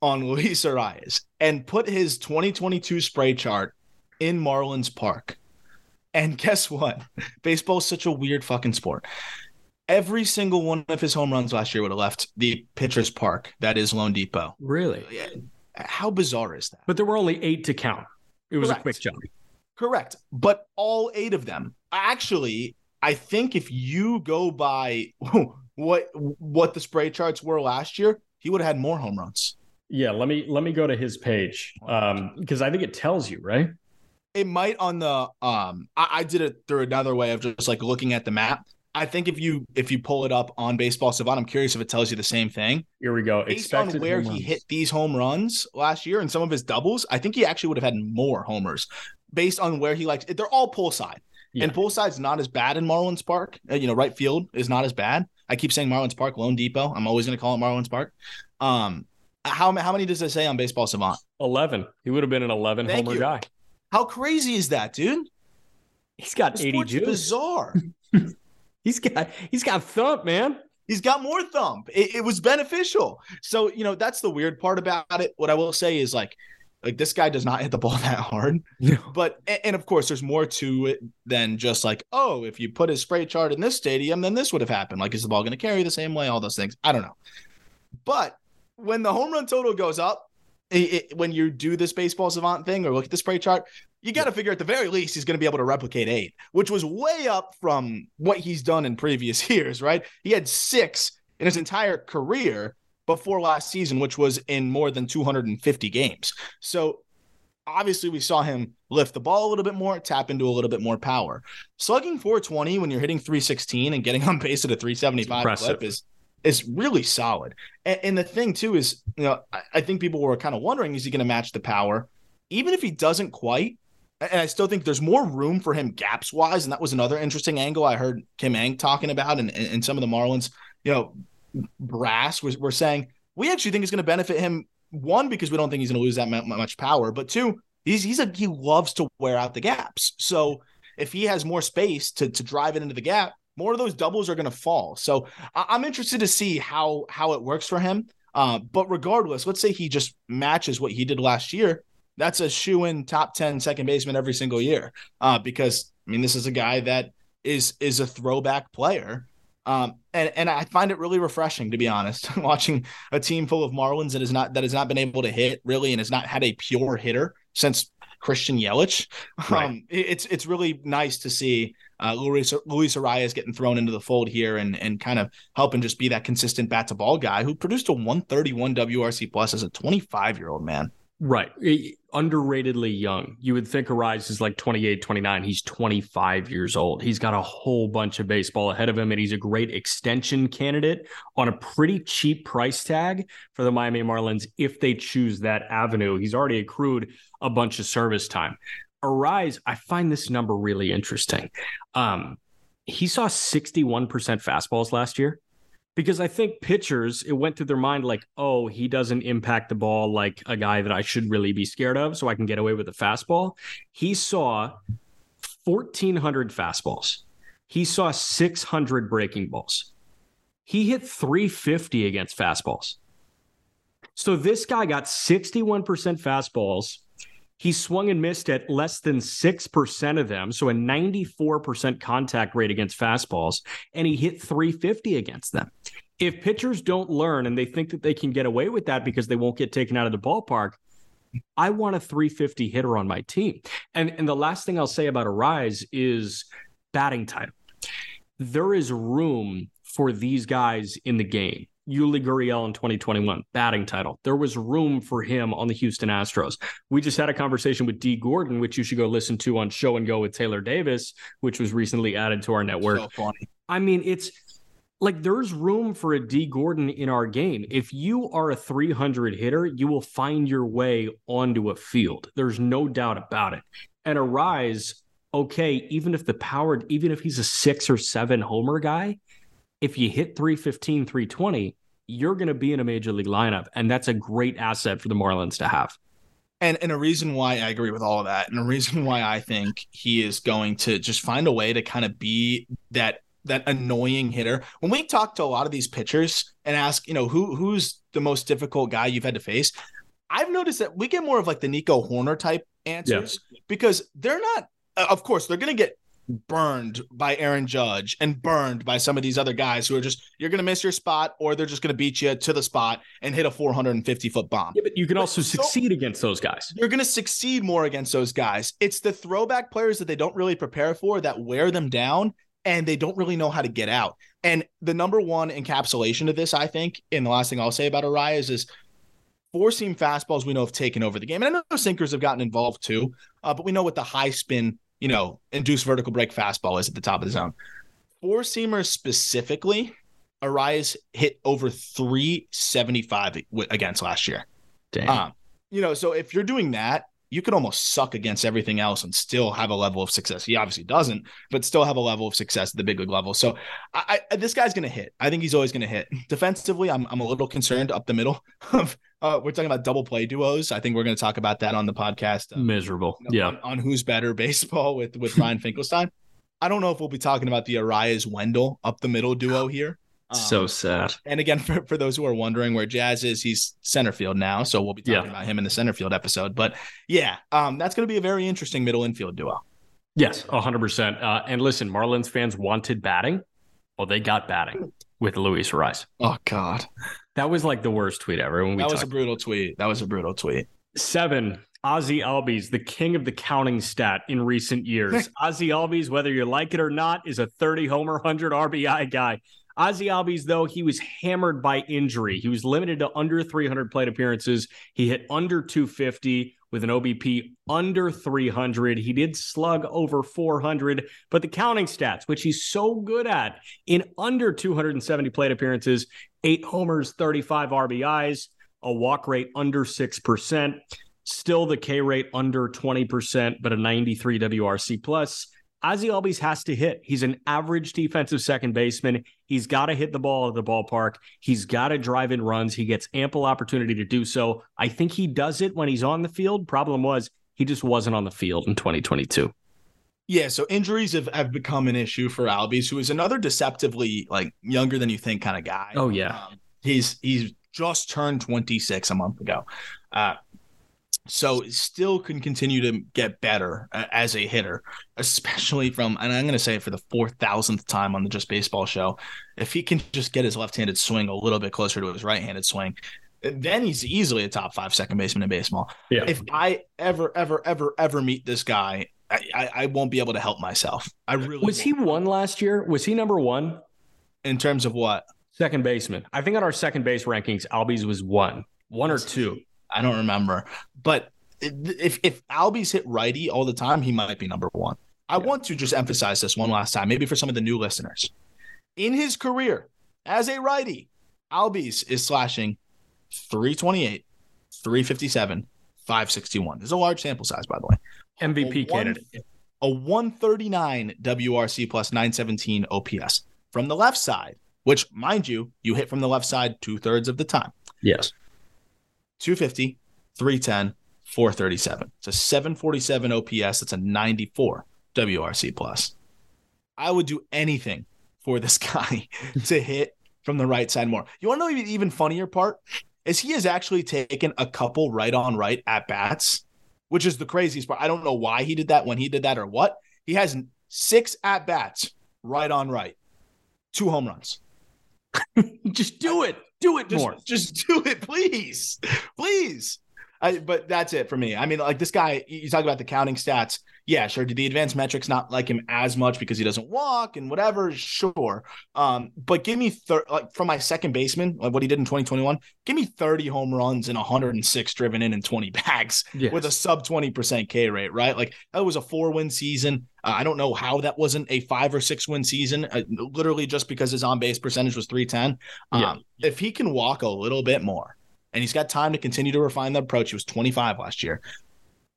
on *laughs* Luis Arraez and put his 2022 spray chart in Marlins Park. And guess what? *laughs* Baseball is such a weird fucking sport. Every single one of his home runs last year would have left the pitcher's park that is loanDepot. Really? How bizarre is that? But there were only eight to count. It was Correct. a quick jump. Correct. But all eight of them. Actually, I think if you go by *laughs* what what the spray charts were last year, he would have had more home runs. Yeah, let me let me go to his page um because I think it tells you, right? It might on the um I, I did it through another way of just like looking at the map. I think if you if you pull it up on Baseball Savant, I'm curious if it tells you the same thing. Here we go. Based Expected on where he hit these home runs last year and some of his doubles, I think he actually would have had more homers based on where he likes. They're all pull side, yeah. and pull side's not as bad in Marlins Park. Uh, you know, right field is not as bad. I keep saying Marlins Park, loanDepot. I'm always going to call it Marlins Park. Um, how how many does it say on Baseball Savant? Eleven. He would have been an eleven Thank homer you. guy. How crazy is that, dude? He's got 80 juice. Bizarre. *laughs* He's got he's got thump, man. He's got more thump. It, it was beneficial. So you know that's the weird part about it. What I will say is like Like this guy does not hit the *laughs* ball that hard. No. But and of course, there's more to it than just like, oh, if you put his spray chart in this stadium, then this would have happened. Like, is the ball going to carry the same way? All those things. I don't know. But when the home run total goes up, it, it, when you do this baseball savant thing or look at the spray chart, you got to figure at the very least he's going to be able to replicate eight, which was way up from what he's done in previous *laughs* years, right? He had six in his entire career before last season, which was in more than 250 games. So obviously we saw him lift the ball a little bit more, tap into a little bit more power. Slugging 420 when you're hitting 316 and getting *laughs* on pace at a 375 clip is is really solid. And, and, the thing too is, you know, I, I think people were kind of wondering, is he going to match the power? Even if he doesn't quite, and I still think there's more room for him gaps wise. And that was another interesting angle I heard Kim Ng talking about, and, and some of the Marlins, you know, brass was were saying we actually think it's going to benefit him. One because we don't think he's going to lose that much power, but two, he's he's a he loves to wear out the gaps. So if he has more space to to drive it into the gap, more of those doubles are going to fall. So I- am interested to see how how it works for him. Uh, but regardless, let's say he just matches what he did last year. That's a shoe in top 10 second baseman every single year. Uh, because I mean, this is a guy that is is a throwback player. Um, and and I find it really refreshing to be honest, *laughs* watching a team full of Marlins that has not that has not been able to hit really and has not had a pure hitter since Christian Yelich. Right. Um, it's it's really nice to see uh, Luis Luis Arraez getting thrown into the fold here and and kind of helping just be that consistent bat to ball guy who produced a 131 WRC plus as a 25 year old man. Right. Underratedly young. You would think Arraez is like 28, 29. He's 25 years old. He's got a whole bunch of baseball ahead of him, and he's a great extension candidate on a pretty cheap price tag for the Miami Marlins if they choose that avenue. He's already accrued a bunch of service time. Arraez, I find this number really interesting. Um, he saw 61% fastballs last year because I think pitchers, it went through their mind like, oh, he doesn't impact the ball like a guy that I should really be scared of, so I can get away with the fastball. He saw 1,400 fastballs. He saw 600 breaking balls. He hit 350 against fastballs. So this guy got 61% fastballs he swung and missed at less than 6% of them, so a 94% contact rate against fastballs, and he hit 350 against them. If pitchers don't learn and they think that they can get away with that because they won't get taken out of the ballpark, I want a 350 hitter on my team. And and the last thing I'll say about Arraez is batting title. There is room for these guys in the game. Yuli Gurriel in 2021, batting title. There was room for him on the Houston Astros. We just had a conversation with Dee Gordon, which you should go listen to on Show and Go with Taylor Davis, which was recently added to our network. So. I mean, it's like there's room for a Dee Gordon in our game. If you are a 300 hitter, you will find your way onto a field. There's no doubt about it. And Arraez, okay, even if the power, even if he's a six or seven homer guy, if you hit 315, 320, you're going to be in a major league lineup. And that's a great asset for the Marlins to have. And and a reason why I agree with all of that, and a reason *laughs* why I think he is going to just find a way to kind of be that that annoying hitter. When we talk to a lot of these pitchers and ask, you know, who who's the most difficult guy you've had to face, I've noticed that we get more of like the Nico Hoerner type answers yeah. because they're not. Of course, they're going to get burned by Aaron Judge and burned by some of these other guys who are just you're going to miss your spot or they're just going to beat you to the spot and hit a 450 foot bomb. Yeah, but you can but also so, succeed against those guys. You're going to succeed more against those guys. It's the throwback players that they don't really prepare for that wear them down and they don't really know how to get out. And the number one encapsulation of this, I think, and the last thing I'll say about Arraez is four seam fastballs we know have taken over the game. And I know sinkers have gotten involved too, uh, but we know what the high spin you know, induced vertical break fastball is at the top of the zone. Four seamers specifically, Arraez hit over 375 against last year. Damn. Um, you know, so if you're doing that, you could almost suck against everything else and still have a level of success. He obviously doesn't, but still have a level of success at the big league level. So I, I this guy's going to hit. I think he's always going to hit. Defensively, I'm, I'm a little concerned up the middle *laughs* of uh, we're talking about double play duos. I think we're going to talk about that on the podcast. Uh, Miserable. You know, yeah. On, on, who's better *laughs* baseball with, with Ryan Finkelstein. I don't know if we'll be talking about the Arraez Wendle up the middle duo here. So sad. And again, *laughs* for, for those who are wondering where Jazz is, he's center field now. So we'll be talking Yeah. about him in the center field episode. But yeah, um, that's going to be a very interesting middle infield duo. Yes, 100%. Uh, and listen, Marlins fans wanted batting. Well, they got batting with Luis Arraez. Oh, God. That was like the worst tweet ever. When we That was a brutal tweet. That was a brutal tweet. Seven, Ozzy Albies, the king of the counting stat in recent years. *laughs* Ozzy Albies, whether you like it or not, is a 30 homer, 100 RBI guy. Ozzy Albies, though, he was hammered by injury. He was limited to under 300 plate appearances. He hit under 250 with an OBP under 300. He did slug over 400, but the counting stats, which he's so good at, in under 270 plate appearances, eight homers, 35 RBIs, a walk rate under 6%. Still the K rate under 20%, but a 93 WRC plus. Ozzy Albies has to hit. He's an average defensive second baseman. He's got to hit the ball at the ballpark. He's got to drive in runs. He gets ample opportunity to do so. I think he does it when he's on the field. Problem was, he just wasn't on the field in 2022. Yeah, so injuries have, have become an issue for Albies, who is another deceptively like younger than you think kind of guy. Oh, yeah. Um, he's he's just turned 26 a month ago. Uh, so still can continue to get better uh, as a hitter, especially from and I'm going to say it for the 4000th time on the Just Baseball show, if he can just get his left-handed swing a little bit closer to his right-handed swing, then he's easily a top 5 second baseman in baseball. Yeah. If I ever ever ever ever meet this guy, I, I, I won't be able to help myself. I really Was he won't. one last year? Was he number one? in terms of what? Second baseman. I think on our second base rankings, Albies was one, one or two. I don't remember. But if if Albies hit righty all the time, he might be number one. I want to just emphasize this one last time, maybe for some of the new listeners. In his career as a righty, Albies is slashing 328, 357, 561. There's a large sample size, by the way. MVP A one- candidate. A 139 WRC plus 917 OPS. From the left side, which, mind you, you hit from the left side two thirds of the time. Yes. 250, 310, 437. It's a 747 OPS. That's a 94 WRC plus. I would do anything for this *laughs* guy to hit from the right side more. You want to know the even funnier part? Is he has actually taken a couple right on right at bats, which is the craziest part. I don't know why he did that when he did that or what. He has six at bats right on right, two home runs. *laughs* Just do it. Do it Just, more. just do it, please, please. I, but that's it for me. I mean, like this guy, you talk about the counting stats. Yeah, sure. Do the advanced metrics not like him as much because he doesn't walk and whatever? Sure. Um, but give me thir- like from my second baseman, like what he did in 2021. Give me 30 home runs and 106 driven in and 20 bags Yes. with a sub 20% K rate, right? Like that was a four win season. Uh, I don't know how that wasn't a five or six win season, uh, literally just because his on base percentage was 310. Um, Yeah. If he can walk a little bit more and he's got time to continue to refine the approach, he was 25 last year.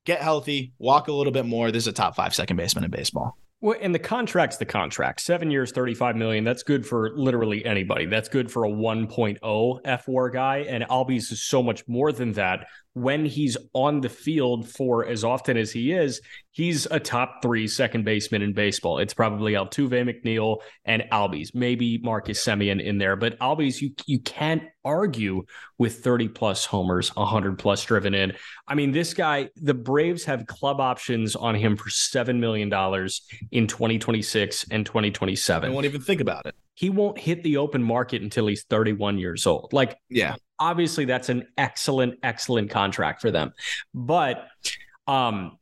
Get healthy, walk a little bit more. This is a top five second baseman in baseball. Well, and the contract's the contract. Seven years, 35 million. That's good for literally anybody. That's good for a 1.0 fWAR guy. And Albies is so much more than that. When he's on the field for as often as he is, he's a top three second baseman in baseball. It's probably Altuve, McNeil, and Albies. Maybe Marcus Semien in there, but Albies, you you can't argue with 30 plus homers, 100 plus driven in. I mean, this guy, the Braves have club options on him for $7 million in 2026 and I 2027. won't even think about it. He won't hit the open market until he's 31 years old. Like, Yeah. Obviously, that's an excellent, excellent contract for them. But um,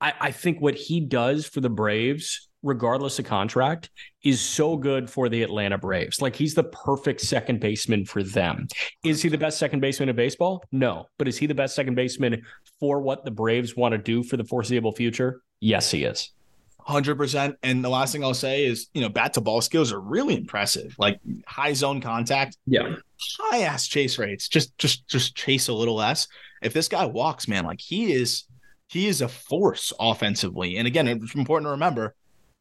I, I think what he does for the Braves, regardless of contract, is so good for the Atlanta Braves. Like, he's the perfect second baseman for them. Is he the best second baseman in baseball? No. But is he the best second baseman for what the Braves want to do for the foreseeable future? Yes, he is. Hundred percent. And the last thing I'll say is, you know, bat to ball skills are really impressive. Like high zone contact, Yeah. high ass chase rates. Just, just, just chase a little less. If this guy walks, man, like he is, he is a force offensively. And again, it's important to remember,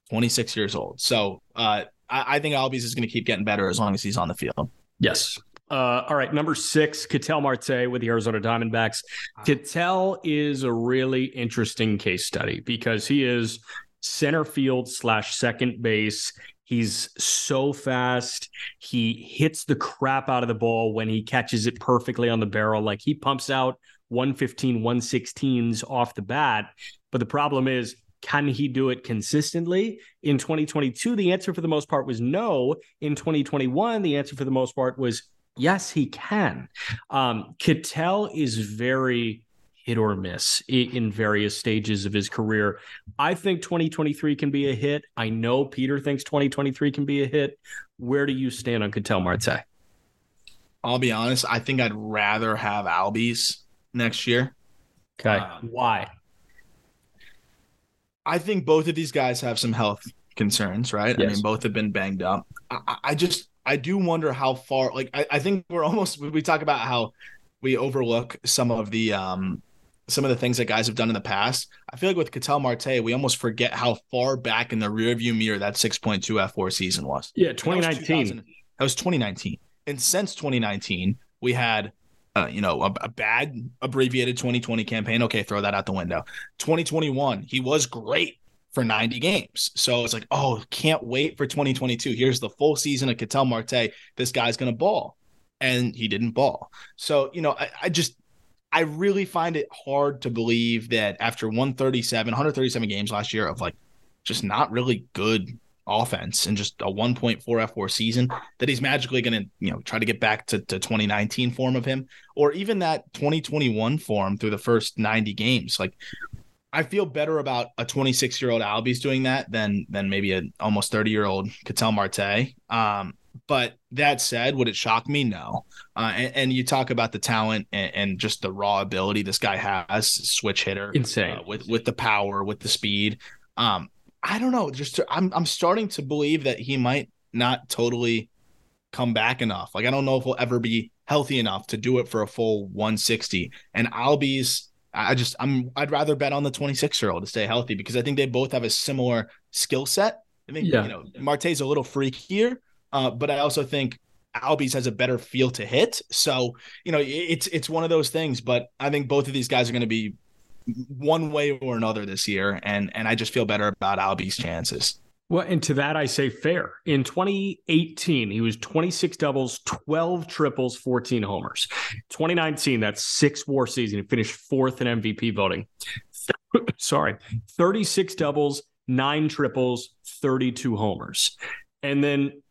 twenty six years old. So uh, I, I think Albies is going to keep getting better as long as he's on the field. Yes. Uh, all right, number six, Ketel Marte with the Arizona Diamondbacks. Ketel is a really interesting case study because he is center field slash second base. He's so fast. He hits the crap out of the ball when he catches it perfectly on the barrel. Like he pumps out 115, 116s off the bat. But the problem is, can he do it consistently? In 2022, the answer for the most part was no. In 2021, the answer for the most part was yes, he can. Um, Ketel is very hit or miss in various stages of his career. I think 2023 can be a hit. I know Peter thinks 2023 can be a hit. Where do you stand on Ketel Marte? I'll be honest. I think I'd rather have Albies next year. Okay. Um, Why? I think both of these guys have some health concerns, right? Yes. I mean, both have been banged up. I, I just, I do wonder how far, like, I, I think we're almost, we talk about how we overlook some of the, um, some of the things that guys have done in the past. I feel like with Ketel Marte, we almost forget how far back in the rearview mirror that 6.2 fWAR season was. Yeah, 2019. That was, that was 2019. And since 2019, we had uh, you know, a, a, bad abbreviated 2020 campaign. Okay, throw that out the window. 2021, he was great for 90 games. So it's like, oh, can't wait for 2022. Here's the full season of Ketel Marte. This guy's going to ball. And he didn't ball. So, you know, I, I just, I really find it hard to believe that after 137, 137 games last year of like just not really good offense and just a 1.4 fWAR season that he's magically going to, you know, try to get back to, to 2019 form of him or even that 2021 form through the first 90 games. Like I feel better about a 26 year old Albies doing that than than maybe an almost 30 year old Ketel Marte. Um, but that said, would it shock me? No. Uh, and, and, you talk about the talent and, and, just the raw ability this guy has, switch hitter, insane uh, with with the power, with the speed. Um, I don't know. Just to, I'm I'm starting to believe that he might not totally come back enough. Like I don't know if he'll ever be healthy enough to do it for a full 160. And Albies, I just I'm I'd rather bet on the 26 year old to stay healthy because I think they both have a similar skill set. I think yeah. you know Marte's a little freakier, uh, but I also think Albies has a better feel to hit. So you know it's it's one of those things. But I think both of these guys are going to be one way or another this year, and and I just feel better about Albie's chances. Well, and to that I say fair. In 2018, he was 26 doubles, 12 triples, 14 homers. 2019, that's six war season. He finished fourth in MVP voting. *laughs* Sorry, 36 doubles, nine triples, 32 homers. And then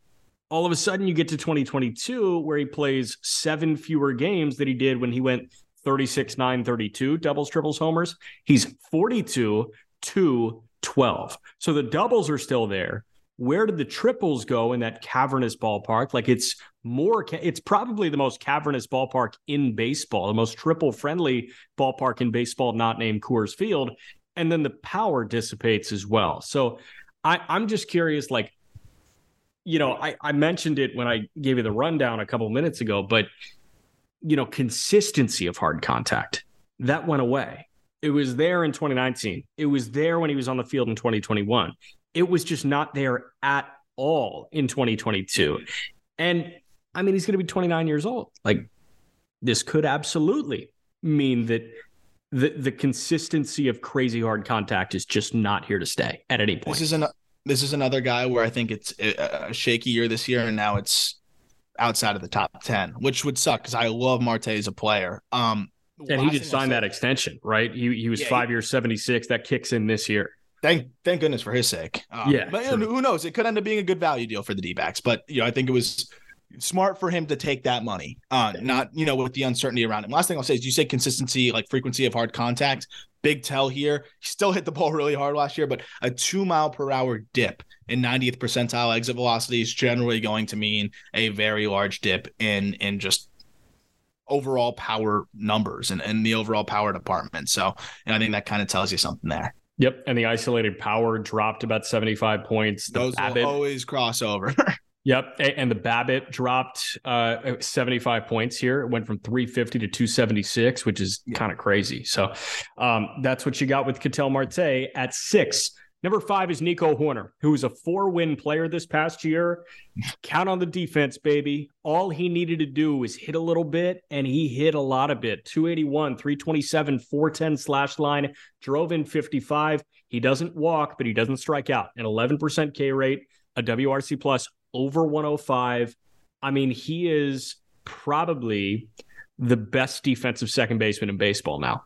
all of a sudden you get to 2022 where he plays seven fewer games that he did when he went 36, 9, 32 doubles, triples, homers. He's 42, 2, 12. So the doubles are still there. Where did the triples go in that cavernous ballpark? Like it's more, it's probably the most cavernous ballpark in baseball, the most triple friendly ballpark in baseball, not named Coors Field. And then the power dissipates as well. So I, I'm just curious, like, you know, I, I mentioned it when I gave you the rundown a couple minutes ago, but you know, consistency of hard contact. That went away. It was there in 2019. It was there when he was on the field in 2021. It was just not there at all in 2022. And I mean, he's going to be 29 years old. Like, this could absolutely mean that the the consistency of crazy hard contact is just not here to stay at any point. This is an this is another guy where I think it's a shaky year this year, and now it's outside of the top 10, which would suck because I love Marte as a player. Um, and he did sign that extension, right? He, he was yeah, five years, 76. That kicks in this year. Thank thank goodness for his sake. Um, yeah. But who knows? It could end up being a good value deal for the D backs. But, you know, I think it was smart for him to take that money, uh, not, you know, with the uncertainty around him. Last thing I'll say is you say consistency, like frequency of hard contact. Big tell here. He still hit the ball really hard last year, but a two mile per hour dip in 90th percentile exit velocity is generally going to mean a very large dip in in just overall power numbers and, and the overall power department. So and I think that kind of tells you something there. Yep. And the isolated power dropped about 75 points. The Those will always cross over. *laughs* Yep. And the BABIP dropped uh, 75 points here. It went from 350 to 276, which is yeah. kind of crazy. So um, that's what you got with Ketel Marte at six. Number five is Nico Hoerner, who was a four win player this past year. Count on the defense, baby. All he needed to do was hit a little bit, and he hit a lot of bit. 281, 327, 410 slash line, drove in 55. He doesn't walk, but he doesn't strike out. An 11% K rate, a WRC plus over 105. I mean, he is probably the best defensive second baseman in baseball now.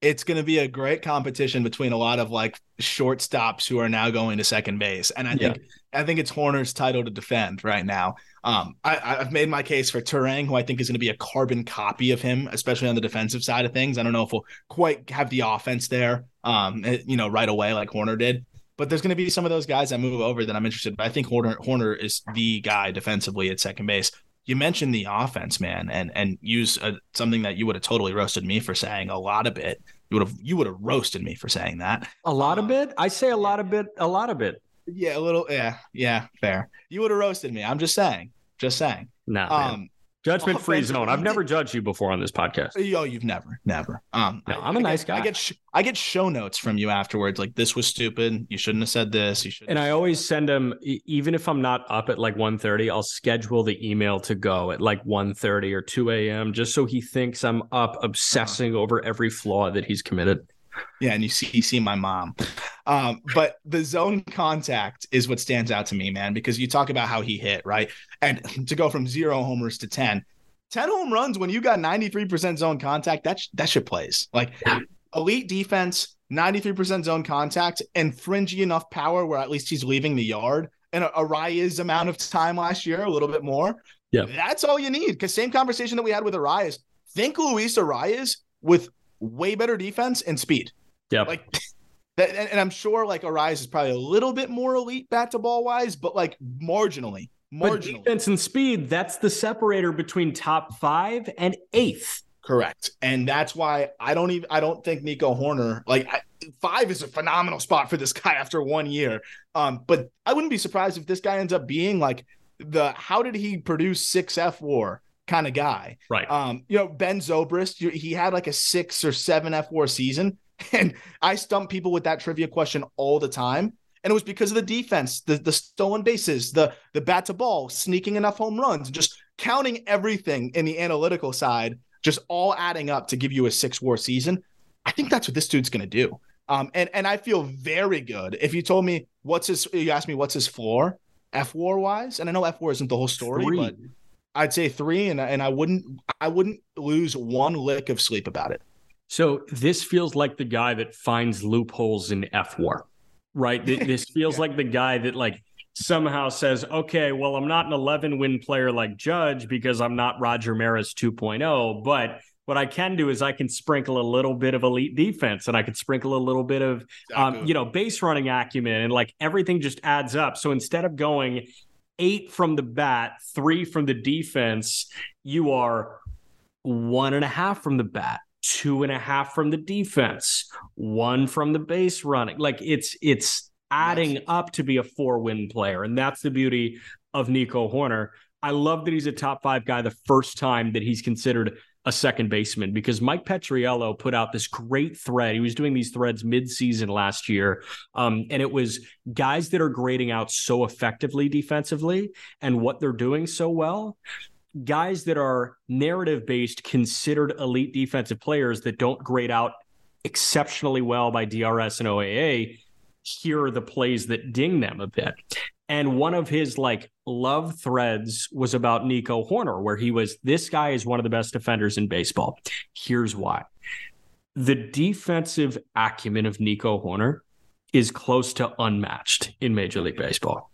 It's going to be a great competition between a lot of like shortstops who are now going to second base, and I think. I think it's Hoerner's title to defend right now. Um, I, have made my case for Turang, who I think is going to be a carbon copy of him, especially on the defensive side of things. I don't know if we'll quite have the offense there, um, eh, you know, right away like Hoerner did. But there's going to be some of those guys that move over that I'm interested. But I think Horner Hoerner is the guy defensively at second base you mentioned the offense, man, and and use a, something that you would have totally roasted me for saying a lot of it. You would have you would have roasted me for saying that. A lot um, of it. I say a lot of it. A lot of it. Yeah, a little. Yeah, yeah, fair. You would have roasted me. I'm just saying. Just saying. No. Um, Judgment free zone. I've never judged you before on this podcast. Yo, you've never, never. Um, no, I'm a nice guy. I get sh- I get show notes from you afterwards. Like this was stupid. You shouldn't have said this. You should. And I always send them, even if I'm not up at like 1:30, I'll schedule the email to go at like 1:30 or 2 a.m. just so he thinks I'm up obsessing uh-huh. over every flaw that he's committed. Yeah, and you see you see my mom. Um, but the zone contact is what stands out to me, man, because you talk about how he hit, right? And to go from zero homers to 10, 10 home runs when you got 93% zone contact, that, sh- that shit plays. Like elite defense, 93% zone contact, and fringy enough power where at least he's leaving the yard. And Arraez's amount of time last year, a little bit more. Yeah. That's all you need. Because same conversation that we had with Arraez. Think Luis Arraez with way better defense and speed. Yeah. Like *laughs* that, and, I'm sure like Arraez is probably a little bit more elite bat to ball wise, but like marginally. Marginally. But defense and speed, that's the separator between top five and eighth. Correct. And that's why I don't even I don't think Nico Hoerner like I, five is a phenomenal spot for this guy after one year. Um, but I wouldn't be surprised if this guy ends up being like the how did he produce six fWAR kind of guy. Right. Um, you know, Ben Zobrist, he had like a six or seven fWAR season. *laughs* And I stump people with that trivia question all the time. And it was because of the defense, the, the stolen bases, the the bat to ball, sneaking enough home runs, just counting everything in the analytical side, just all adding up to give you a six war season. I think that's what this dude's gonna do. Um, and and I feel very good. If you told me what's his, you asked me what's his floor, fWAR wise, and I know fWAR isn't the whole story, Three. but I'd say three, and and I wouldn't I wouldn't lose one lick of sleep about it. So this feels like the guy that finds loopholes in fWAR, right? This *laughs* feels yeah. like the guy that like somehow says, okay, well, I'm not an 11 win player like Judge because I'm not Roger Maris 2.0, but what I can do is I can sprinkle a little bit of elite defense and I can sprinkle a little bit of, um, you know, base running acumen and like everything just adds up. So instead of going eight from the bat, three from the defense, you are one and a half from the bat, two and a half from the defense, one from the base running. Like it's it's adding nice. up to be a four win player, and that's the beauty of Nico Hoerner I love that he's a top five guy the first time that he's considered a second baseman because Mike Petriello put out this great thread. He was doing these threads mid-season last year, um, and it was guys that are grading out so effectively defensively and what they're doing so well. Guys that are narrative based, considered elite defensive players that don't grade out exceptionally well by DRS and OAA. Here are the plays that ding them a bit. And one of his like love threads was about Nico Hoerner, where he was, this guy is one of the best defenders in baseball. Here's why. The defensive acumen of Nico Hoerner is close to unmatched in Major League Baseball.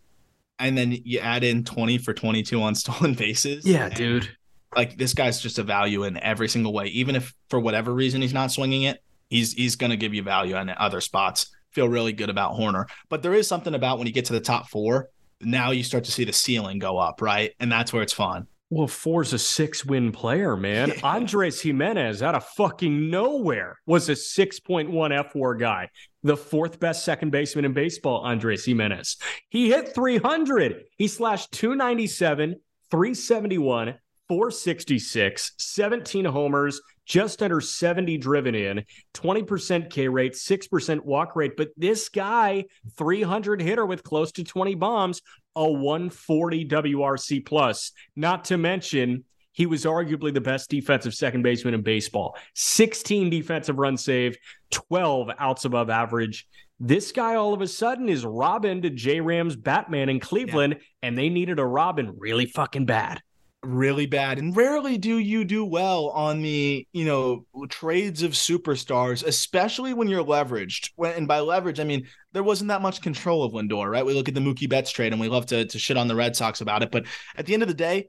And then you add in 20 for 22 on *laughs* stolen bases. Yeah, dude. Like this guy's just a value in every single way. Even if for whatever reason he's not swinging it, he's he's going to give you value in other spots feel really good about Hoerner. But there is something about when you get to the top four, now you start to see the ceiling go up, right? And that's where it's fun. Well, four's a six win player, man. *laughs* Andres Gimenez out of fucking nowhere was a 6.1 fWAR guy, the fourth best second baseman in baseball, Andres Gimenez. He hit 300. He slashed 297, 371, 466, 17 homers, just under 70 driven in, 20% K rate, 6% walk rate. But this guy, 300 hitter with close to 20 bombs, a 140 WRC plus. Not to mention, he was arguably the best defensive second baseman in baseball. 16 defensive run save, 12 outs above average, This guy all of a sudden is Robin to J Rams Batman in Cleveland, yeah. and they needed a Robin really fucking bad really bad and rarely do you do well on the you know trades of superstars especially when you're leveraged and by leverage i mean there wasn't that much control of lindor right we look at the mookie betts trade and we love to, to shit on the red sox about it but at the end of the day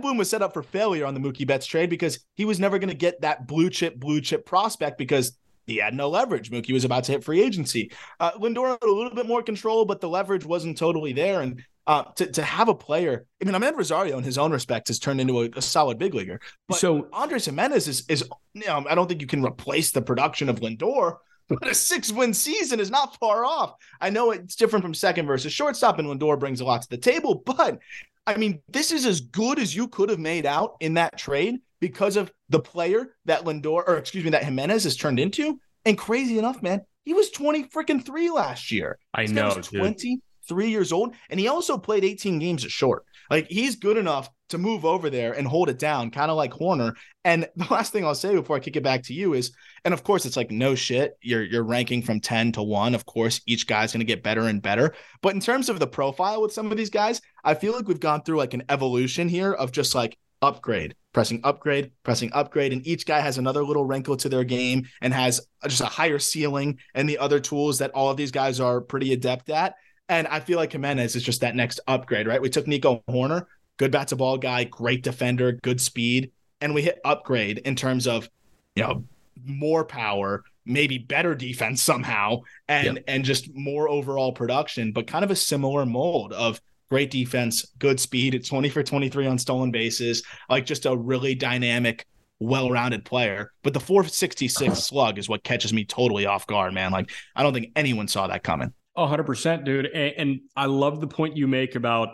Bloom was set up for failure on the Mookie Betts trade because he was never going to get that blue chip, blue chip prospect because he had no leverage. Mookie was about to hit free agency. Uh, Lindor had a little bit more control, but the leverage wasn't totally there. And uh, to, to have a player, I mean, Amed Rosario, in his own respect, has turned into a, a solid big leaguer. But so Andres Gimenez is, is, you know, I don't think you can replace the production of Lindor, *laughs* but a six win season is not far off. I know it's different from second versus shortstop, and Lindor brings a lot to the table, but I mean, this is as good as you could have made out in that trade because of the player that Lindor, or excuse me, that Jimenez has turned into. And crazy enough, man, he was 20 freaking three last year. I this know, 20, three years old, and he also played 18 games at short. Like he's good enough to move over there and hold it down, kind of like Hoerner. And *laughs* the last thing I'll say before I kick it back to you is, and of course, it's like no shit. You're you're ranking from 10 to one. Of course, each guy's gonna get better and better. But in terms of the profile with some of these guys, I feel like we've gone through like an evolution here of just like upgrade, pressing upgrade, pressing upgrade. And each guy has another little wrinkle to their game and has just a higher ceiling and the other tools that all of these guys are pretty adept at. And I feel like Gimenez is just that next upgrade, right? We took Nico Hoerner, good bat to ball guy, great defender, good speed, and we hit upgrade in terms of, you know, more power, maybe better defense somehow, and and just more overall production, but kind of a similar mold of great defense, good speed. It's 20 for 23 on stolen bases, like just a really dynamic, well-rounded player. But the 466 *clears throat* slug is what catches me totally off guard, man. Like I don't think anyone saw that coming. 100%, dude. And, and, I love the point you make about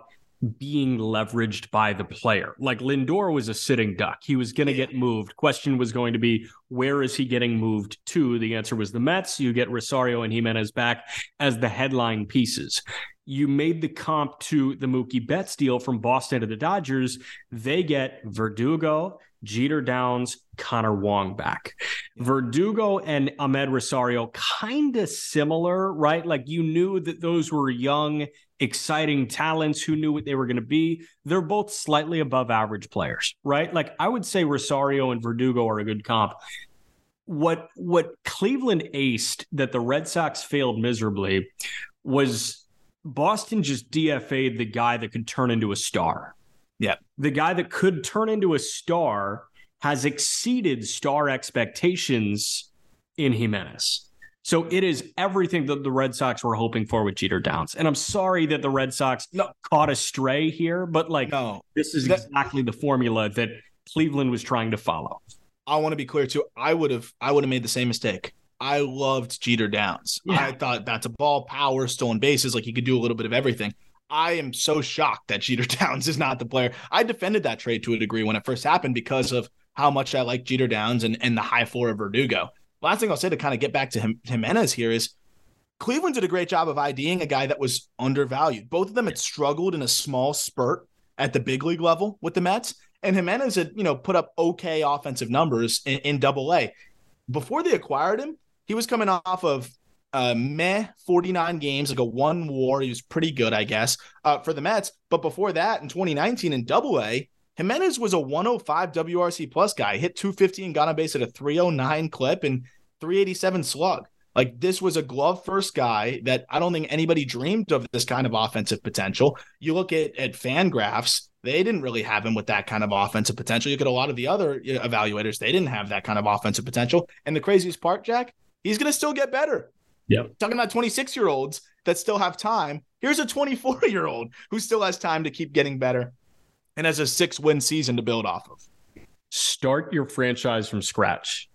being leveraged by the player. Like Lindor was a sitting duck. He was going to get moved. Question was going to be, where is he getting moved to? The answer was the Mets. You get Rosario and Gimenez back as the headline pieces. You made the comp to the Mookie Betts deal from Boston to the Dodgers. They get Verdugo, Jeter Downs, Connor Wong back. Verdugo and Amed Rosario kind of similar, right? Like you knew that those were young, exciting talents who knew what they were going to be. They're both slightly above average players, right? Like I would say Rosario and Verdugo are a good comp. What what Cleveland aced that the Red Sox failed miserably was Boston just DFA'd the guy that could turn into a star. The guy that could turn into a star has exceeded star expectations in Gimenez. So it is everything that the Red Sox were hoping for with Jeter Downs. And I'm sorry that the Red Sox no. caught a stray here, but like no. this is that, exactly the formula that Cleveland was trying to follow. I want to be clear too. I would have I would have made the same mistake. I loved Jeter Downs. Yeah. I thought that's a ball, power, stolen bases, like he could do a little bit of everything. I am so shocked that Jeter *laughs* Downs is not the player. I defended that trade to a degree when it first happened because of how much I like Jeter Downs and, and the high floor of Verdugo. Last thing I'll say to kind of get back to him, Gimenez here is Cleveland did a great job of IDing a guy that was undervalued. Both of them had struggled in a small spurt at the big league level with the Mets, and Gimenez had you know put up okay offensive numbers in, in Double A. Before they acquired him, he was coming off of uh, meh 49 games, like a one war. He was pretty good, I guess, uh, for the Mets. But before that, in 2019 in double A, Gimenez was a 105 WRC plus guy, hit 250 and got on base at a 309 clip and 387 slug. Like this was a glove first guy that I don't think anybody dreamed of this kind of offensive potential. You look at at FanGraphs, they didn't really have him with that kind of offensive potential. You look at a lot of the other evaluators, they didn't have that kind of offensive potential. And the craziest part, Jack, he's going to still get better. Yeah. Talking about 26 year olds that still have time. Here's a 24 year old who still has time to keep getting better and has a six win season to build off of. Start your franchise from scratch.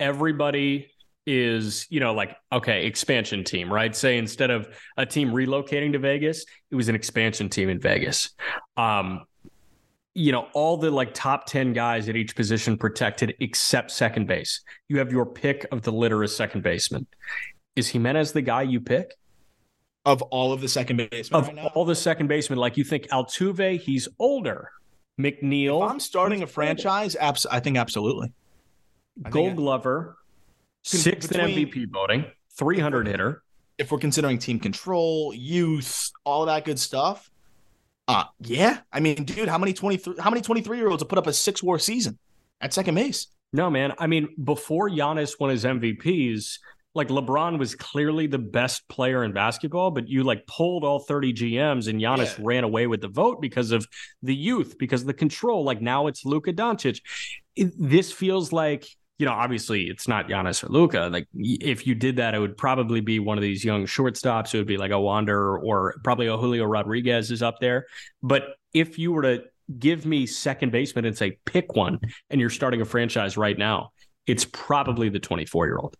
Everybody is, you know, like, okay, expansion team, right? Say instead of a team relocating to Vegas, it was an expansion team in Vegas. Um, you know, all the like top 10 guys at each position protected except second base. You have your pick of the litter as second baseman. Is Gimenez the guy you pick? Of all of the second basemen, of right all the second basemen, like you think Altuve, he's older. McNeil. If I'm starting a franchise, abs- I think absolutely. I Gold think Glover, sixth between, in MVP voting, 300 hitter. if we're considering team control, youth, all that good stuff, uh yeah. I mean, dude, how many 23 how many 23 year olds have put up a six war season at second base? No, man. I mean, before Giannis won his MVPs, like LeBron was clearly the best player in basketball, but you like pulled all 30 GMs and Giannis yeah. ran away with the vote because of the youth, because of the control. Like now it's Luka Doncic. It, this feels like you know, obviously it's not Giannis or Luka. Like if you did that, it would probably be one of these young shortstops. It would be like a Wander or probably a Julio Rodriguez is up there. But if you were to give me second baseman and say pick one, and you're starting a franchise right now, it's probably the 24 year old.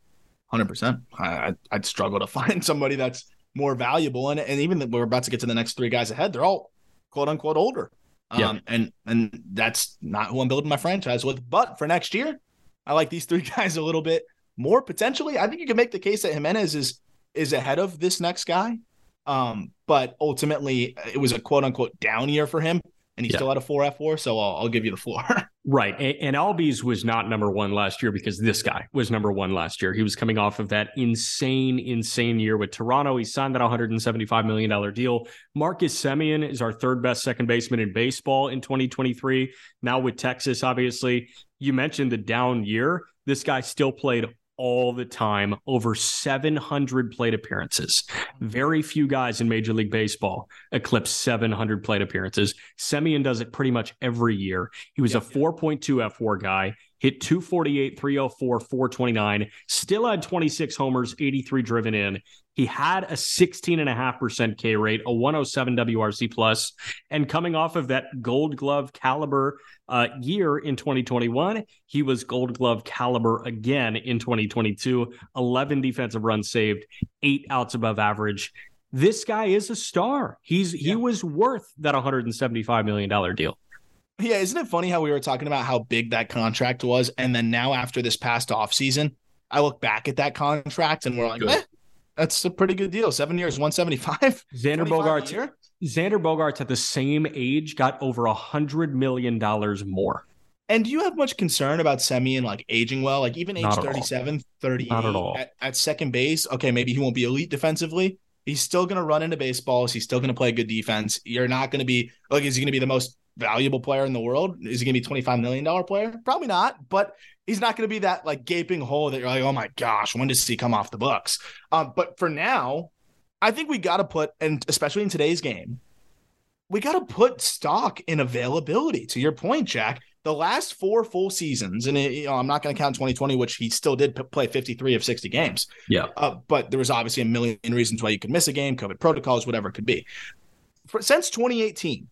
Hundred percent. I, I'd struggle to *laughs* find somebody that's more valuable, and and even we're about to get to the next three guys ahead. They're all quote unquote older. Yeah. Um, and and that's not who I'm building my franchise with. But for next year, I like these three *laughs* guys a little bit more potentially. I think you can make the case that Giménez is is ahead of this next guy. Um, but ultimately, it was a quote unquote down year for him, and he yeah. still had a four fWAR. So I'll, I'll give you the floor. *laughs* right, and, and Albies was not number one last year because this guy was number one last year. He was coming off of that insane, insane year with Toronto. He signed that 175 million dollar deal. Marcus Semien is our third best second baseman in baseball in 2023. Now with Texas, obviously you mentioned the down year. This guy still played all the time, over 700 plate appearances. Mm-hmm. Very few guys in Major League Baseball eclipse 700 plate appearances. Semien does it pretty much every year. He was a 4.2 fWAR guy hit 248, 304, 429, still had 26 homers, 83 driven in. He had a 16.5% K rate, a 107 WRC plus, and coming off of that gold glove caliber uh, year in 2021, he was gold glove caliber again in 2022. 11 defensive runs saved, eight outs above average. This guy is a star. He's yeah. he was worth that 175 million dollar deal. Yeah, isn't it funny how we were talking about how big that contract was, and then now after this past off season, I look back at that contract and we're like, eh, that's a pretty good deal. Seven years, one seventy five. *laughs* Xander Bogaerts. Xander Bogaerts at the same age got over a hundred million dollars more. And do you have much concern about Semien like aging well? Like even age 37, 38 Not at, all. At, at second base, okay, maybe he won't be elite defensively. He's still going to run into baseballs. He's still going to play good defense. You're not going to be like, is he going to be the most valuable player in the world? Is he going to be $25 million player? Probably not, but he's not going to be that like gaping hole that you're like, oh my gosh, when does he come off the books? Um, but for now, I think we got to put, and especially in today's game, we got to put stock in availability. To your point, Jack, the last four full seasons, and it, you know, I'm not going to count 2020, which he still did p- play 53 of 60 games. Yeah. Uh, but there was obviously a million reasons why you could miss a game, COVID protocols, whatever it could be. For, since 2018,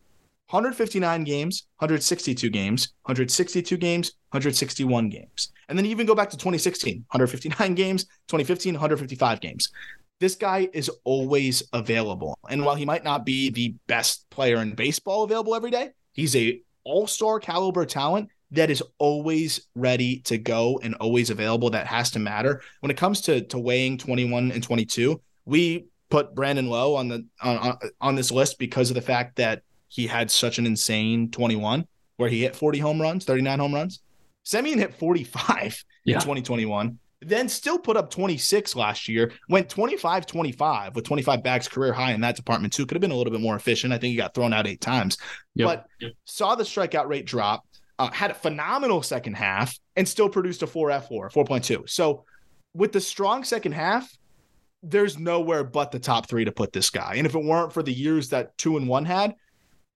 159 games, 162 games, 162 games, 161 games. And then even go back to 2016, 159 games, 2015, 155 games. This guy is always available. And while he might not be the best player in baseball available every day, he's a all-star caliber talent that is always ready to go and always available. That has to matter. When it comes to, to weighing 21 and 22, we put Brandon Lowe on the on, on this list because of the fact that he had such an insane 21 where he hit 40 home runs, 39 home runs. Semien hit 45 yeah. in 2021, then still put up 26 last year, went 25 25 with 25 bags career high in that department, too. Could have been a little bit more efficient. I think he got thrown out eight times, yep. but yep. saw the strikeout rate drop, uh, had a phenomenal second half, and still produced a 4 fWAR, 4.2. So with the strong second half, there's nowhere but the top three to put this guy. And if it weren't for the years that two and one had,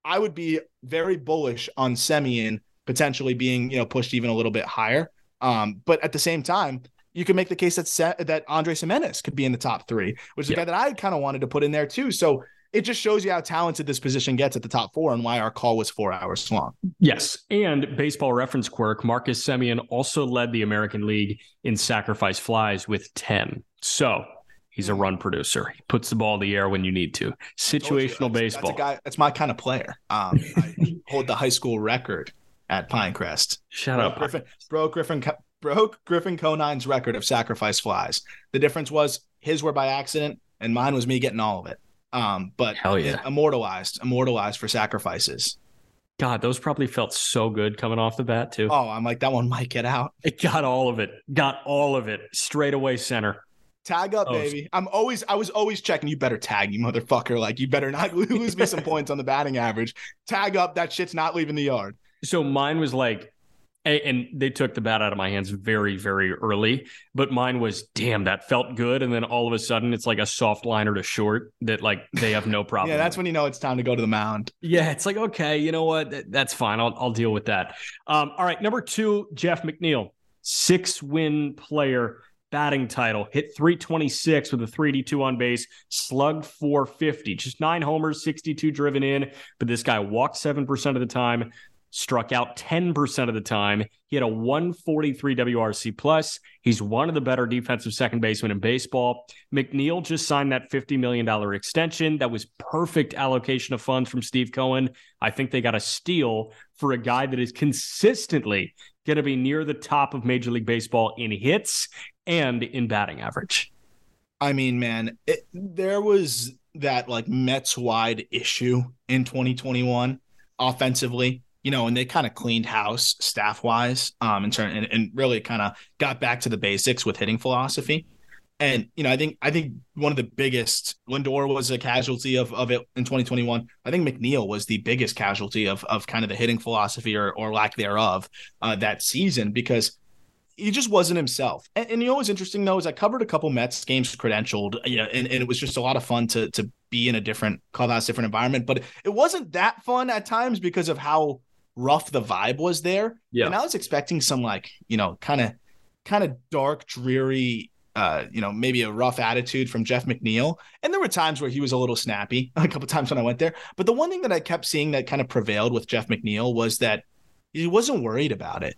I would be very bullish on Semien potentially being, you know, pushed even a little bit higher. Um, but at the same time, you can make the case that Se- that Andres Giménez could be in the top three, which is yeah. a guy that I kind of wanted to put in there too. So it just shows you how talented this position gets at the top four and why our call was four hours long. Yes. And baseball reference quirk, Marcus Semien also led the American League in sacrifice flies with 10. So He's a run producer. He puts the ball in the air when you need to. Situational you, that's, baseball. That's, guy, that's, my kind of player. Um, I *laughs* hold the high school record at Pinecrest. Shut broke up. Griffin, broke Griffin broke Griffin Conine's record of sacrifice flies. The difference was his were by accident and mine was me getting all of it. Um, but Hell yeah. immortalized, immortalized for sacrifices. God, those probably felt so good coming off the bat too. Oh, I'm like that one might get out. It got all of it. Got all of it straight away center. Tag up, Oh, baby. I'm always, I was always checking. You better tag me, motherfucker. Like, you better not *laughs* lose me some *laughs* points on the batting average. Tag up. That shit's not leaving the yard. So mine was like, and they took the bat out of my hands very, very early. But mine was, damn, that felt good. And then all of a sudden, it's like a soft liner to short that like they have no *laughs* problem. Yeah, that's with. when you know it's time to go to the mound. Yeah, it's like okay, you know what? That's fine. I'll I'll deal with that. Um, all right, number two, Jeff McNeil, six win player, batting title, hit 326 with a 382 on base, slugged 450, just nine homers, 62 driven in. But this guy walked seven percent of the time, struck out 10% of the time. He had a 143 WRC plus. He's one of the better defensive second basemen in baseball. McNeil just signed that $50 million extension. That was perfect allocation of funds from Steve Cohen. I think they got a steal for a guy that is consistently going to be near the top of Major League Baseball in hits and in batting average. I mean, man, it, there was that like Mets wide issue in 2021 offensively, you know, and they kind of cleaned house staff wise, um, in turn and, and really kind of got back to the basics with hitting philosophy. And you know, I think I think one of the biggest Lindor was a casualty of, of it in 2021. I think McNeil was the biggest casualty of of kind of the hitting philosophy or or lack thereof uh, that season because he just wasn't himself. And, and you know what's interesting though is I covered a couple Mets games credentialed, you know, and, and it was just a lot of fun to to be in a different clubhouse, different environment. But it wasn't that fun at times because of how rough the vibe was there. Yeah. And I was expecting some like, you know, kind of kind of dark, dreary, uh, you know, maybe a rough attitude from Jeff McNeil. And there were times where he was a little snappy, *laughs* a couple times when I went there. But the one thing that I kept seeing that kind of prevailed with Jeff McNeil was that he wasn't worried about it.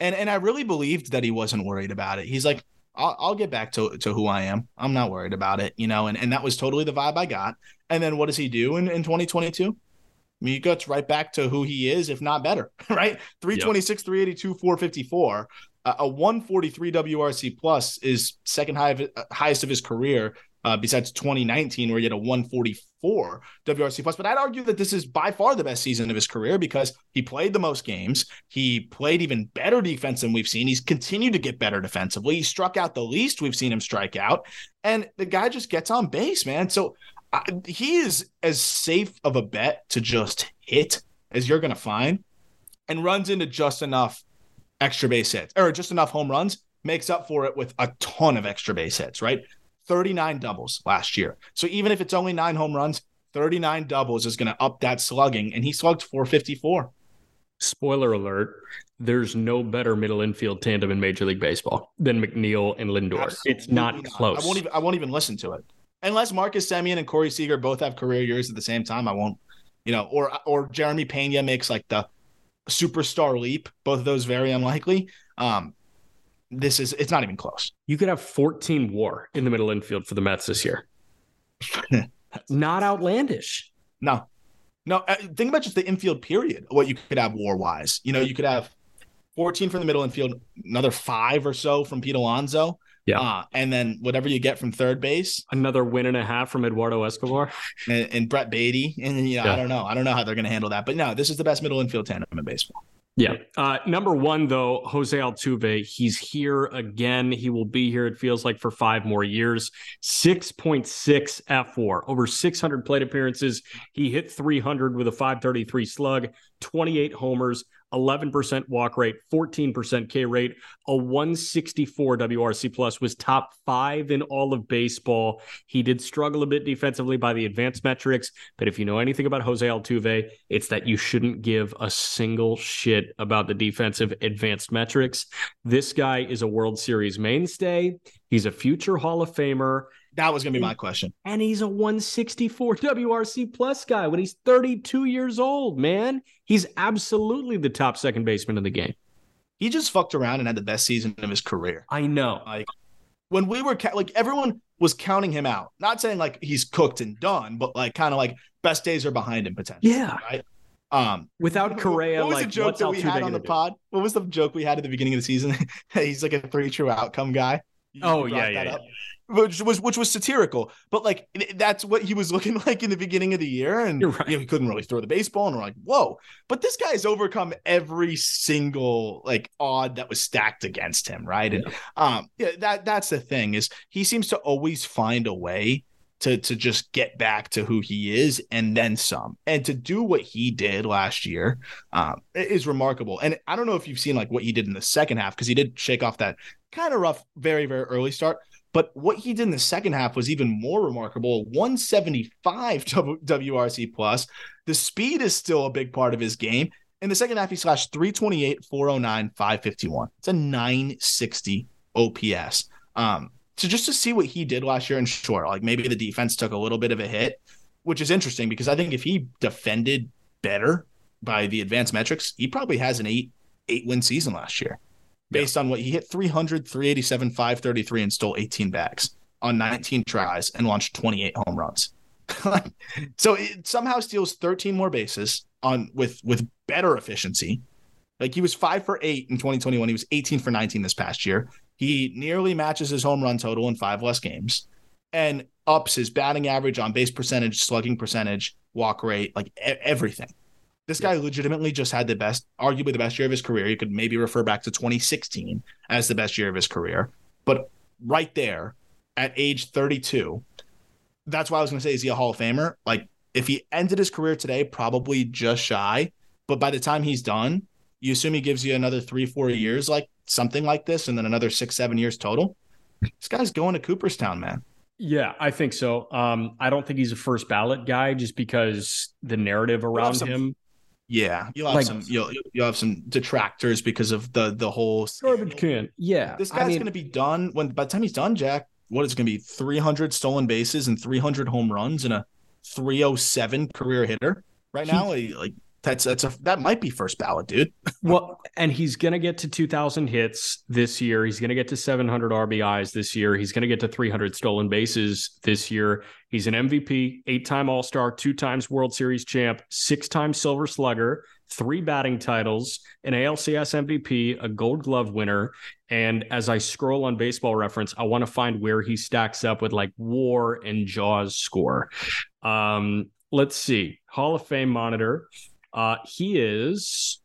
And and I really believed that he wasn't worried about it. He's like, I'll, I'll get back to, to who I am. I'm not worried about it, you know, and, and that was totally the vibe I got. And then what does he do in, in 2022? I mean, he gets right back to who he is, if not better, *laughs* right? 326, 382, 454. Uh, a 143 WRC plus is second high of, uh, highest of his career, uh, besides 2019, where he had a 144 WRC plus. But I'd argue that this is by far the best season of his career because he played the most games. He played even better defense than we've seen. He's continued to get better defensively. He struck out the least we've seen him strike out. And the guy just gets on base, man. So uh, he is as safe of a bet to just hit as you're going to find and runs into just enough extra base hits or just enough home runs, makes up for it with a ton of extra base hits, right? 39 doubles last year. So even if it's only nine home runs, 39 doubles is going to up that slugging. And he slugged 454. Spoiler alert: There's no better middle infield tandem in Major League Baseball than McNeil and Lindor. it's not Absolutely close. I won't even I won't even listen to it. Unless Marcus Semien and Corey Seager both have career years at the same time, I won't, you know, or or Jeremy Pena makes like the superstar leap. Both of those very unlikely. Um, this is it's not even close. You could have 14 WAR in the middle infield for the Mets this year. *laughs* not outlandish. No, no. uh, Think about just the infield period. What you could have war wise. You know, you could have 14 from the middle infield, another five or so from Pete Alonso. Yeah. Uh, and then whatever you get from third base Another win and a half from Eduardo Escobar. and, and Brett Baty. And, you know, Yeah. I don't know. I don't know how they're going to handle that. But no, this is the best middle infield tandem in baseball. Yeah. Uh, number one, though, Jose Altuve, he's here again. He will be here, it feels like, for five more years. 6.6 fWAR, over 600 plate appearances. He hit 300 with a 533 slug, 28 homers, 11% walk rate, 14% K rate, a 164 WRC plus was top five in all of baseball. He did struggle a bit defensively by the advanced metrics, but if you know anything about Jose Altuve, it's that you shouldn't give a single shit about the defensive advanced metrics. This guy is a World Series mainstay. He's a future Hall of Famer That was going to be my question. and he's a 164 *laughs* WRC plus guy when he's 32 years old, man. He's absolutely the top second baseman in the game. He just fucked around and had the best season of his career. I know. Like when we were ca- like everyone was counting him out. Not saying like he's cooked and done, but like kind of like best days are behind him potentially. Yeah. Right. Um, Without Correa, what was like the joke that we had on the do? pod? What was the joke we had at the beginning of the season? *laughs* he's like a three true outcome guy. You Oh, yeah, yeah, up, Which was which was satirical, but like that's what he was *laughs* looking like in the beginning of the year, and right. you know, he couldn't really throw the baseball, and we're like, whoa! But this guy's overcome every single like odd that was stacked against him, right? And um, yeah, that that's the thing is he seems to always find a way to to just get back to who he is and then some. And to do what he did last year um is remarkable. And i don't know if you've seen like what he did in the second half because he did shake off that kind of rough very very early start but what he did in the second half was even more remarkable. 175 wrc plus. The speed is still a big part of his game. In the second half he slashed 328 409 551 it's a 960 ops um so just to see what he did last year, and sure, like maybe the defense took a little bit of a hit, which is interesting because I think if he defended better by the advanced metrics, he probably has an eight eight win season last year, based on what he hit 300, 387, 533, and stole 18 bags on 19 tries and launched 28 home runs. *laughs* so it somehow steals 13 more bases on with with better efficiency. Like he was five for eight in 2021. He was 18 for 19 this past year. He nearly matches his home run total in five less games and ups his batting average on base percentage, slugging percentage, walk rate, like e- everything. This guy legitimately just had the best, arguably the best year of his career. You could maybe refer back to 2016 as the best year of his career. But right there at age 32, that's why I was going to say, is he a Hall of Famer? Like, if he ended his career today, probably just shy. But by the time he's done, you assume he gives you another three, four years, like something like this, and then another six, seven years total. This guy's going to Cooperstown, man. Yeah, I think so. Um, I don't think he's a first ballot guy just because the narrative around some- him. Yeah, you'll have Like- some you'll you'll have some detractors because of the the whole Garbage can. Yeah. This I guy's mean, going to be done when by the time he's done, Jack. What is going to be? Three hundred stolen bases and three hundred home runs and a three oh seven career hitter right now. Like, like that's that's a that might be first ballot, dude. *laughs* well, and he's to get to 2,000 hits this year. He's to get to 700 RBIs this year. He's to get to 300 stolen bases this year. He's an MVP, eight time All Star, two times World Series champ, six time Silver Slugger, three batting titles, an ALCS MVP, a Gold Glove winner. And as I scroll on baseball reference, I want to find where he stacks up with like WAR and JAWS score. Um, let's see. Hall of Fame monitor. Uh, he is,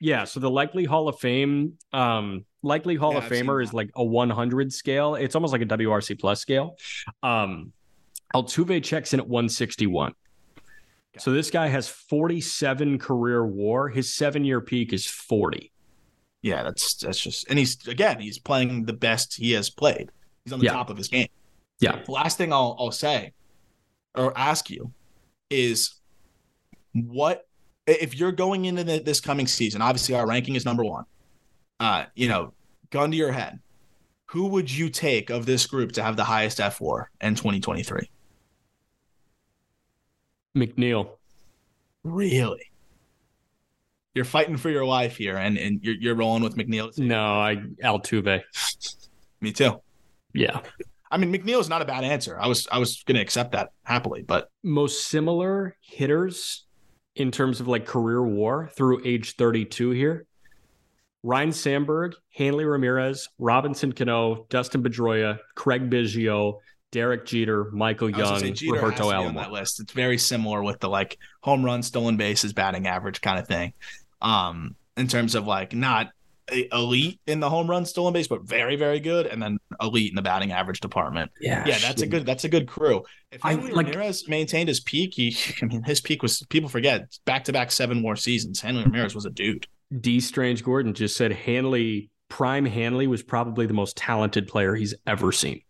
yeah. So the likely Hall of Fame, um, likely Hall Yeah, of I've Famer is like a 100 scale. It's almost like a WRC plus scale. Um, Altuve checks in at 161. So this guy has 47 career WAR. His seven year peak is 40. Yeah, that's that's just and he's again he's playing the best he has played. He's on the Yeah. top of his game. Yeah. The last thing I'll I'll say or ask you is what if you're going into the, this coming season? Obviously, our ranking is number one. Uh, you know, gun to your head, who would you take of this group to have the highest fWAR in 2023? McNeil. Really? You're fighting for your life here, and and you're you're rolling with McNeil. No, I Altuve. Me too. Yeah. I mean, McNeil is not a bad answer. I was I was going to accept that happily, but Most similar hitters in terms of like career war through age 32 here. Ryne Sandberg, Hanley Ramirez, Robinson Cano, Dustin Pedroia, Craig Biggio, Derek Jeter, Michael I was gonna Young, Roberto to be on that Alomar. list. It's very similar with the like home run, stolen bases, batting average kind of thing. Um, in terms of like not elite in the home run, stolen base, but very very good, and then elite in the batting average department. Yeah, Yeah, that's a good that's a good crew. If I- Hanley like- Ramirez maintained his peak, he *laughs* I mean his peak was people forget back to back seven more seasons. Hanley Ramirez was a dude. Dee Strange Gordon just said Hanley, prime Hanley was probably the most talented player he's ever seen.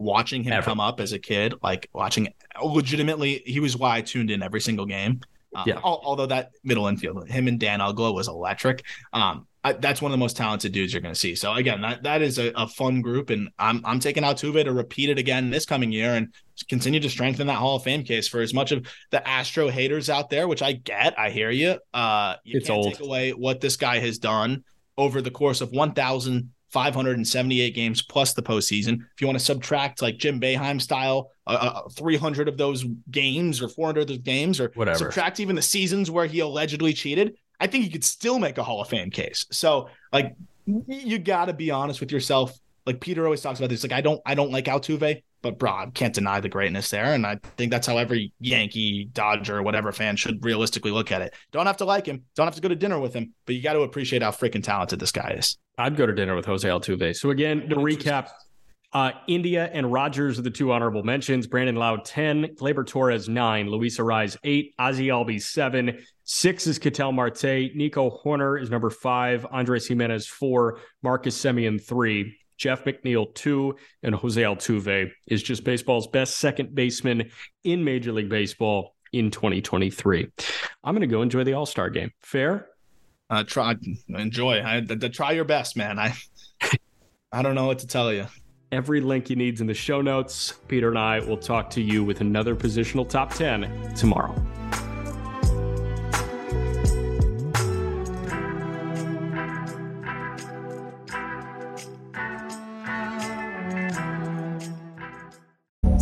watching him Ever. come up as a kid, like watching legitimately, he was why I tuned in every single game. Um, Yeah. although that middle infield, him and Dan Uggla was electric. Um, I, that's one of the most talented dudes you're going to see. So again, that that is a, a fun group, and I'm I'm taking Altuve to repeat it again this coming year and continue to strengthen that Hall of Fame case for as much of the Astro haters out there, which I get, I hear you. Uh, you It's can't old. take away what this guy has done over the course of 1,578 games plus the postseason. If you want to subtract like Jim Boeheim style, uh, uh, 300 of those games or 400 of those games, or Whatever. subtract even the seasons where he allegedly cheated, I think he could still make a Hall of Fame case. So, like, you got to be honest with yourself. like Peter always talks about this. Like I don't I don't like Altuve, but bro, I can't deny the greatness there. And I think that's how every Yankee, Dodger, whatever fan should realistically look at it. Don't have to like him, don't have to go to dinner with him, but you got to appreciate how freaking talented this guy is. I'd go to dinner with Jose Altuve. So again, to recap, uh, India and Rodgers are the two honorable mentions. Brandon Lowe, 10. Gleyber Torres, 9. Luis Arraez, 8. Ozzie Albies, 7. 6 is Ketel Marte. Nico Hoerner is number 5. Andres Gimenez, 4. Marcus Semien, 3. Jeff McNeil, 2. And Jose Altuve is just baseball's best second baseman in Major League Baseball in 2023. I'm going to go enjoy the All Star game. Fair? Uh, try enjoy. I, the, the, try your best, man. I *laughs* I don't know what to tell you. Every link you need's in the show notes. Peter and I will talk to you with another positional top 10 tomorrow.